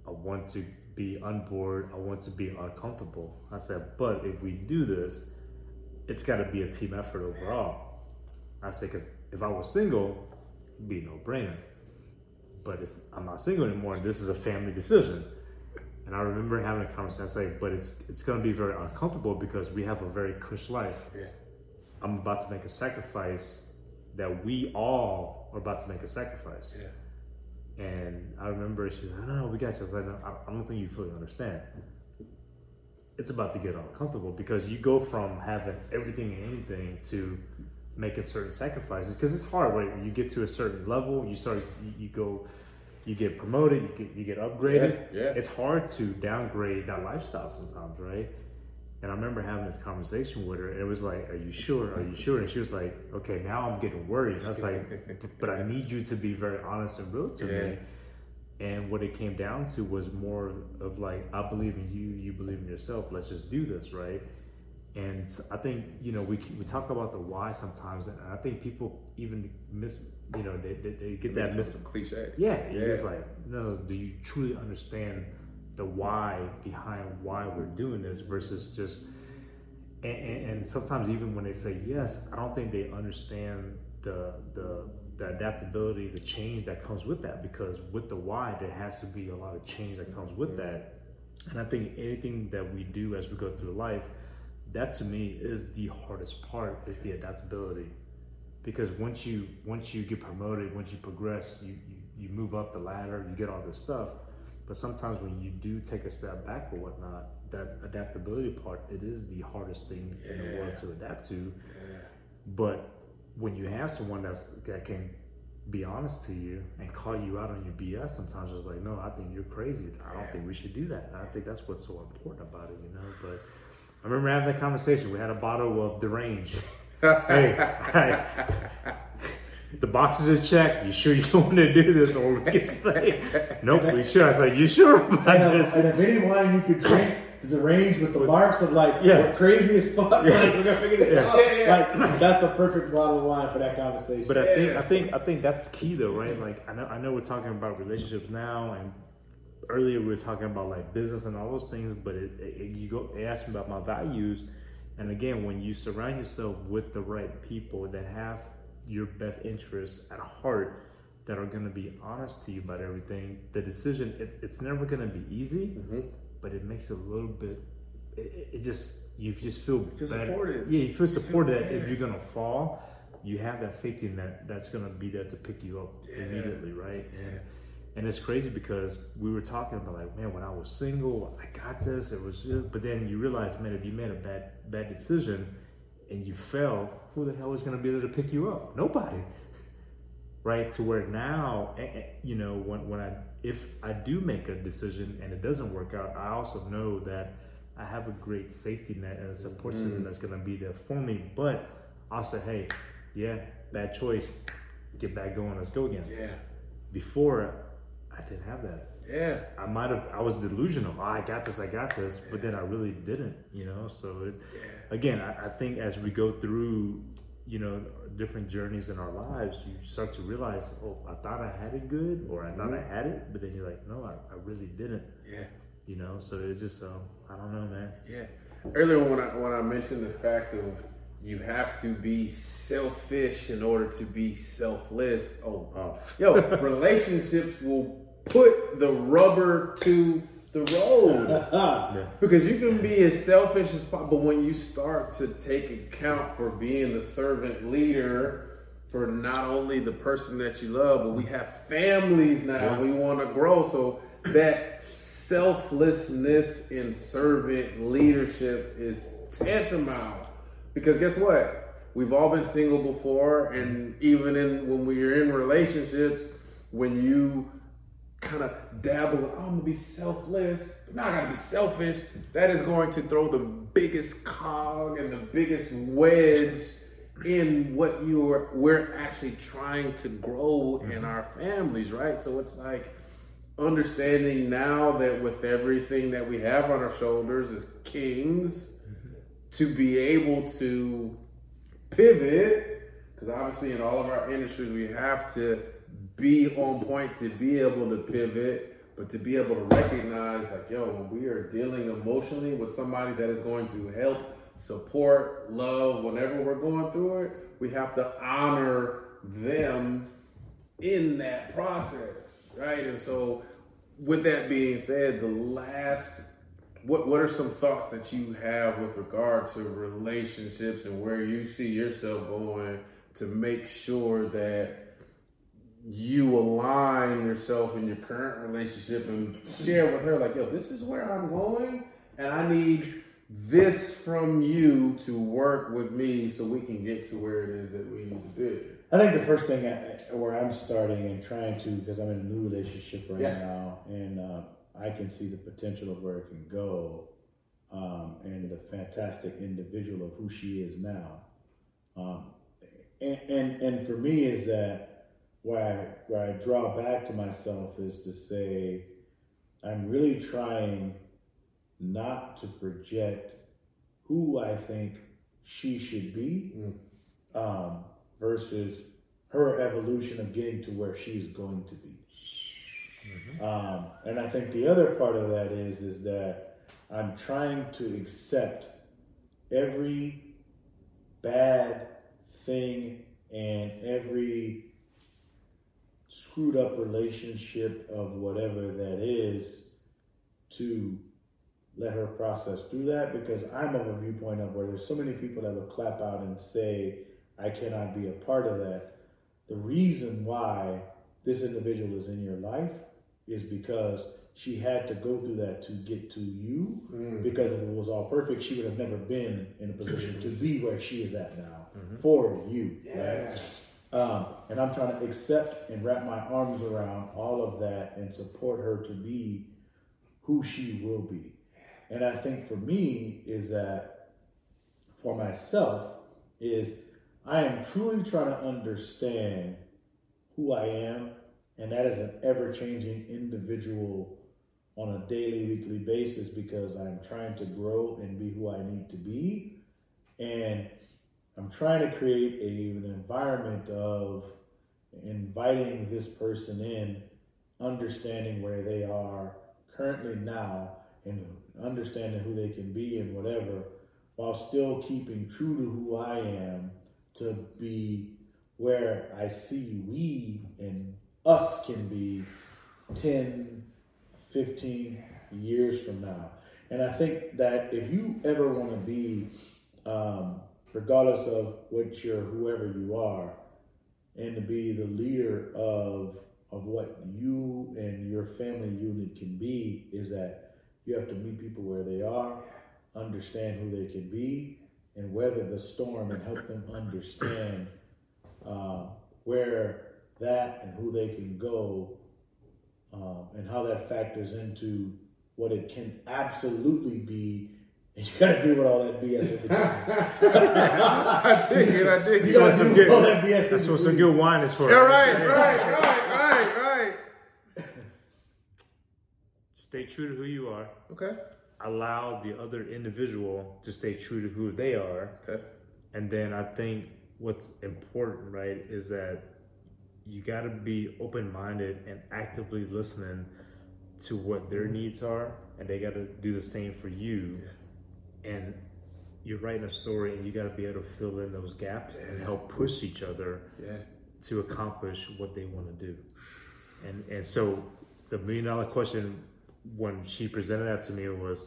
[SPEAKER 1] I want to be unbored. I want to be uncomfortable." I said, "But if we do this, it's got to be a team effort overall." I said, "Cause if I was single, it'd be no-brainer. But it's, I'm not single anymore, and this is a family decision." And I remember having a conversation. I say, but it's it's going to be very uncomfortable because we have a very cush life.
[SPEAKER 3] Yeah.
[SPEAKER 1] I'm about to make a sacrifice that we all are about to make a sacrifice.
[SPEAKER 3] Yeah.
[SPEAKER 1] And I remember she was like, no, no, we got you. I was like, no, I, don't think you fully understand. It's about to get uncomfortable because you go from having everything and anything to making certain sacrifices because it's hard. Right? When you get to a certain level, you start, you, you go, you get promoted, you get, you get upgraded.
[SPEAKER 3] Yeah, yeah.
[SPEAKER 1] It's hard to downgrade that lifestyle sometimes, right? And I remember having this conversation with her. And it was like, "Are you sure? Are you sure?" And she was like, "Okay, now I'm getting worried." And I was like, "But I need you to be very honest and real to
[SPEAKER 3] Yeah.
[SPEAKER 1] me." And what it came down to was more of like, "I believe in you. You believe in yourself. Let's just do this, right?" And I think you know we we talk about the why sometimes, and I think people even miss you know they they, they get that mis
[SPEAKER 3] cliche.
[SPEAKER 1] yeah, it's
[SPEAKER 3] Yeah.
[SPEAKER 1] just like, no, do you truly understand the why behind why we're doing this versus just, and, and, and sometimes even when they say yes, I don't think they understand the, the, the adaptability, the change that comes with that because with the why, there has to be a lot of change that comes with that. And I think anything that we do as we go through life, that to me is the hardest part is the adaptability because once you once you get promoted, once you progress, you, you you move up the ladder, you get all this stuff. But sometimes when you do take a step back or whatnot, that adaptability part, it is the hardest thing in the world to adapt to. But when you have someone that's that can be honest to you and call you out on your BS, sometimes it's like, no, I think you're crazy. I don't think we should do that. And I think that's what's so important about it, you know. But I remember having that conversation. We had a bottle of Derange. hey, hey, the boxes are checked. You sure you don't want to do this, or we can stay? Nope, we sure. I was like, you sure about
[SPEAKER 2] And,
[SPEAKER 1] this?
[SPEAKER 2] if- and if any wine you could drink to the range with the marks of like
[SPEAKER 1] Yeah.
[SPEAKER 2] we're crazy as fuck, like we're gonna figure this
[SPEAKER 1] Yeah.
[SPEAKER 2] out.
[SPEAKER 3] Yeah, yeah.
[SPEAKER 2] Like that's the perfect bottle of wine for that conversation.
[SPEAKER 1] But I think I think I think that's the key though, right? Like I know I know we're talking about relationships now, and earlier we were talking about like business and all those things. But it, it, you go they asked me about my values, and again, when you surround yourself with the right people that have your best interests at heart, that are going to be honest to you about everything, the decision it's it's never going to be easy, mm-hmm. but it makes it a little bit. It, it- just you just feel,
[SPEAKER 3] Feel
[SPEAKER 1] better.
[SPEAKER 3] supported.
[SPEAKER 1] Yeah, you feel supported that if you're gonna fall, you have that safety net that's going to be there to pick you up
[SPEAKER 3] Yeah.
[SPEAKER 1] immediately, right?
[SPEAKER 3] Yeah.
[SPEAKER 1] And, and it's crazy because we were talking about like, man, when I was single, I got this. It was, just, but then you realize, man, if you made a bad bad decision and you fell, who the hell is going to be there to pick you up? Nobody, right? To where now, eh, eh, you know, when when I if I do make a decision and it doesn't work out, I also know that I have a great safety net and a support system that's going to be there for me. But I'll say, hey, yeah, bad choice. Get back going. Let's go again.
[SPEAKER 3] Yeah.
[SPEAKER 1] Before, I didn't have that.
[SPEAKER 3] Yeah.
[SPEAKER 1] I might have. I was delusional. Oh, I got this. I got this. But then I really didn't. You know. So it, again, I, I think as we go through, you know, different journeys in our lives, you start to realize, oh, I thought I had it good, or I thought I had it, but then you're like, no, I, I really didn't.
[SPEAKER 3] Yeah.
[SPEAKER 1] You know. So it's just, um, I don't know, man.
[SPEAKER 3] Yeah. Earlier when I when I mentioned the fact of you have to be selfish in order to be selfless. Oh,
[SPEAKER 1] Oh,
[SPEAKER 3] yo, relationships will put the rubber to the road. Because you can be as selfish as possible, but when you start to take account for being the servant leader for not only the person that you love, but we have families now.
[SPEAKER 1] Yeah.
[SPEAKER 3] We want to grow. So that selflessness in servant leadership is tantamount. Because guess what? We've all been single before, and even in when we are in relationships, when you kind of dabble, oh, I'm gonna be selfless, but now I gotta be selfish. That is going to throw the biggest cog and the biggest wedge in what you are we're actually trying to grow in mm-hmm. our families, right? So it's like understanding now that with everything that we have on our shoulders as kings, mm-hmm. to be able to pivot, because obviously in all of our industries we have to be on point to be able to pivot, but to be able to recognize like, yo, when we are dealing emotionally with somebody that is going to help, support, love, whenever we're going through it, we have to honor them in that process, right? And so, with that being said, the last, what what are some thoughts that you have with regard to relationships and where you see yourself going to make sure that you align yourself in your current relationship and share with her, like, yo, this is where I'm going, and I need this from you to work with me so we can get to where it is that we need to be.
[SPEAKER 2] I think the first thing I, where I'm starting and trying to, because I'm in a new relationship right
[SPEAKER 3] Yeah.
[SPEAKER 2] now, and uh, I can see the potential of where it can go, um, and the fantastic individual of who she is now. Um, and, and and for me is that where I where I draw back to myself is to say I'm really trying not to project who I think she should be um, versus her evolution of getting to where she's going to be. Um, and I think the other part of that is is that I'm trying to accept every bad thing and every screwed up relationship of whatever that is to let her process through that because I'm of a viewpoint of where there's so many people that would clap out and say, I cannot be a part of that. The reason why this individual is in your life is because she had to go through that to get to you. Mm. Because if it was all perfect, she would have never been in a position to be where she is at now mm-hmm. for you. Right? Um, and I'm trying to accept and wrap my arms around all of that and support her to be who she will be. And I think for me is that for myself is I am truly trying to understand who I am, and that is an ever changing individual on a daily, weekly basis because I'm trying to grow and be who I need to be. And I'm trying to create a, an environment of inviting this person in, understanding where they are currently now, and understanding who they can be and whatever, while still keeping true to who I am to be where I see we and us can be 10, 15 years from now. And I think that if you ever want to be um, regardless of what you're, whoever you are, and to be the leader of of what you and your family unit can be is that you have to meet people where they are, understand who they can be, and weather the storm and help them understand uh, where that and who they can go um, and how that factors into what it can absolutely be. And you gotta deal with all that BS in between.
[SPEAKER 3] I dig it. I dig
[SPEAKER 2] You
[SPEAKER 3] it.
[SPEAKER 2] gotta
[SPEAKER 1] some
[SPEAKER 2] deal
[SPEAKER 1] good-
[SPEAKER 2] with all that BS in
[SPEAKER 1] That's what some good wine is for.
[SPEAKER 3] Yeah, right, right, right, right, right.
[SPEAKER 1] Stay true to who you are.
[SPEAKER 3] Okay.
[SPEAKER 1] Allow the other individual to stay true to who they are.
[SPEAKER 3] Okay.
[SPEAKER 1] And then I think what's important, right, is that you got to be open minded and actively listening to what their needs are, and they got to do the same for you. And you're writing a story, and you got to be able to fill in those gaps and help push each other
[SPEAKER 3] Yeah.
[SPEAKER 1] to accomplish what they want to do. And and so the million dollar question when she presented that to me was,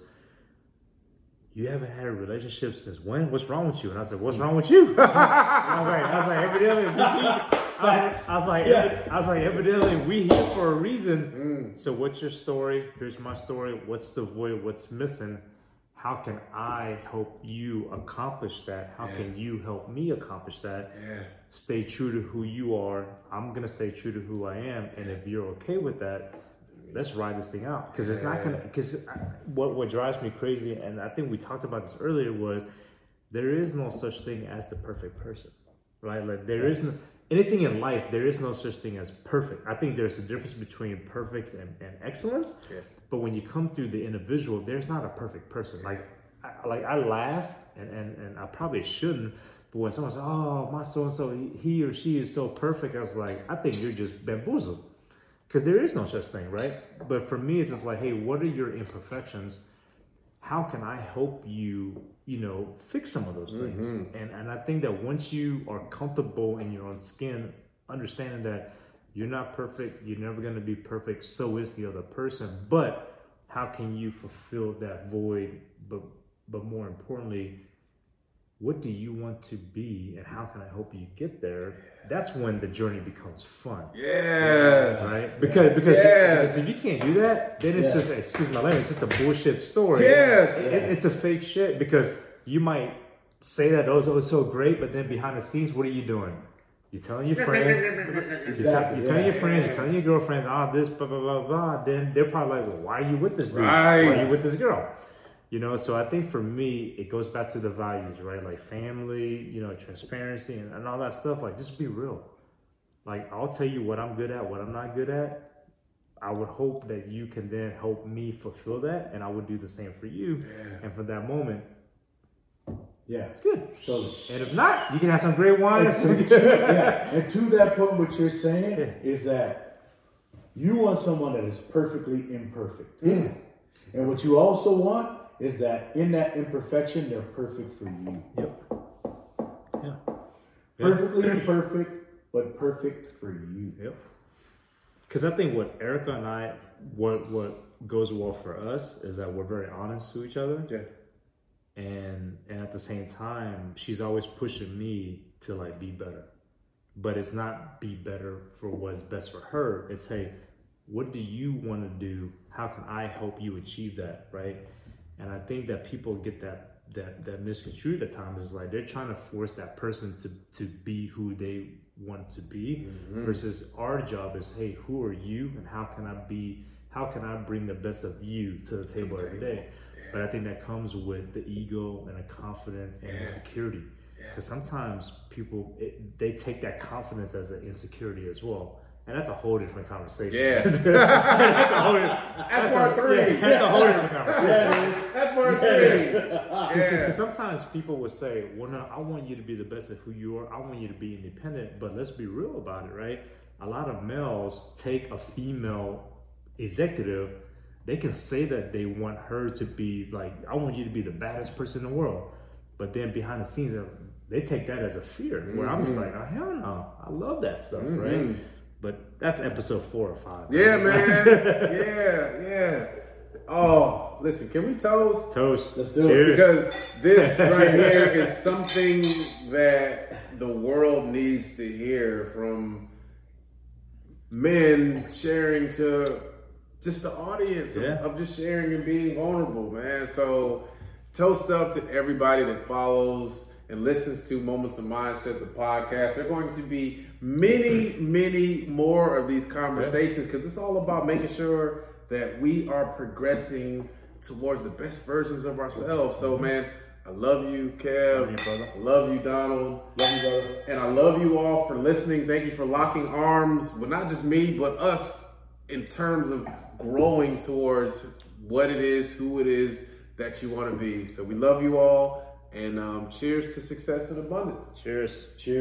[SPEAKER 1] "You haven't had a relationship since when? What's wrong with you?" And I said, "What's wrong with you?" I was like, "I was like, evidently, we I, was- I was like,
[SPEAKER 2] Yes.
[SPEAKER 1] I was like, evidently, we here for a reason. Mm. So, what's your story? Here's my story. What's the void? What's missing? How can I help you accomplish that? How can you help me accomplish that?
[SPEAKER 3] Yeah.
[SPEAKER 1] stay true to who you are. I'm gonna stay true to who I am, and if you're okay with that, let's ride this thing out. Because it's not gonna. Because what what drives me crazy, and I think we talked about this earlier, was there is no such thing as the perfect person, right? Like there is no anything in life. There is no such thing as perfect. I think there's a difference between perfect and, and excellence.
[SPEAKER 3] Yeah.
[SPEAKER 1] But when you come through the individual, there's not a perfect person. Like, I, like I laugh, and, and, and I probably shouldn't. But when someone says, "Oh, my so and so, he or she is so perfect," I was like, I think you're just bamboozled, because there is no such thing, right? But for me, it's just like, hey, what are your imperfections? How can I help you, you know, fix some of those things? Mm-hmm. And and I think that once you are comfortable in your own skin, understanding that you're not perfect, you're never going to be perfect, so is the other person. But how can you fulfill that void? But but more importantly, what do you want to be, and how can I help you get there? That's when the journey becomes fun,
[SPEAKER 3] Yes.
[SPEAKER 1] right? Because because
[SPEAKER 3] Yes.
[SPEAKER 1] if you can't do that, then it's
[SPEAKER 2] Yes.
[SPEAKER 1] just excuse my language, it's just a bullshit story.
[SPEAKER 3] Yes.
[SPEAKER 1] It- it's a fake shit because you might say that oh, so it's so great, but then behind the scenes, what are you doing? You're telling your friends,
[SPEAKER 2] Exactly.
[SPEAKER 1] you're telling
[SPEAKER 2] yeah.
[SPEAKER 1] your friends, you're telling your girlfriend, ah, this, blah, blah, blah, blah. Then they're probably like, well, why are you with this dude? Why are you with this girl? You know, so I think for me, it goes back to the values, right? Like family, you know, transparency and, and all that stuff. Like, just be real. Like, I'll tell you what I'm good at, what I'm not good at. I would hope that you can then help me fulfill that, and I would do the same for you. And for that moment,
[SPEAKER 2] Yeah.
[SPEAKER 1] it's good.
[SPEAKER 2] Totally.
[SPEAKER 1] And if not, you can have some great wine.
[SPEAKER 2] And to, yeah, and to that point, what you're saying
[SPEAKER 1] Yeah.
[SPEAKER 2] is that you want someone that is perfectly imperfect, and what you also want is that in that imperfection, they're perfect for you.
[SPEAKER 1] Yep. Yeah.
[SPEAKER 2] Perfectly imperfect, but perfect for you.
[SPEAKER 1] Yep. Because I think what Erica and I, what what goes well for us is that we're very honest to each other,
[SPEAKER 3] Yeah.
[SPEAKER 1] and and at the same time, she's always pushing me to like be better. But it's not be better for what's best for her. It's hey, what do you want to do? How can I help you achieve that? Right. And I think that people get that that that misconstrued at times. Is like they're trying to force that person to to be who they want to be versus our job is hey who are you and how can i be how can i bring the best of you to the table every day? But i think that comes with the ego and the confidence and
[SPEAKER 3] Yeah.
[SPEAKER 1] insecurity because sometimes people it, they take that confidence as an insecurity as well and that's a whole different conversation
[SPEAKER 3] Yeah.
[SPEAKER 1] that's a whole
[SPEAKER 3] That's part three.
[SPEAKER 1] yeah, that's a whole different conversation
[SPEAKER 2] Yeah.
[SPEAKER 3] That's part
[SPEAKER 2] Yeah, it
[SPEAKER 3] three. Yeah.
[SPEAKER 1] because sometimes people would say, "Well, no, I want you to be the best of who you are. I want you to be independent." But let's be real about it, right? A lot of males take a female executive. They can say that they want her to be like, "I want you to be the baddest person in the world," but then behind the scenes, they take that as a fear. Where I'm just mm-hmm. like, "Oh hell no, I love that stuff," mm-hmm. right? But that's episode four or five.
[SPEAKER 3] Yeah, man. yeah, yeah. Oh, listen, can we toast?
[SPEAKER 1] Toast.
[SPEAKER 2] Let's do it.
[SPEAKER 3] Because this right here is something that the world needs to hear from men sharing to just the audience of-
[SPEAKER 1] Yeah.
[SPEAKER 3] of, just sharing and being vulnerable, man. So toast up to everybody that follows and listens to Moments of Mindset, the podcast. They're going to be many, many more of these conversations because it's all about making sure that we are progressing towards the best versions of ourselves. So, man, I love you, Kev.
[SPEAKER 1] Love you, brother.
[SPEAKER 3] I love you, Donald.
[SPEAKER 2] Love you, brother.
[SPEAKER 3] And I love you all for listening. Thank you for locking arms with not just me, but us in terms of growing towards what it is, who it is that you want to be. So we love you all. And um, cheers to success and abundance.
[SPEAKER 1] Cheers.
[SPEAKER 2] Cheers.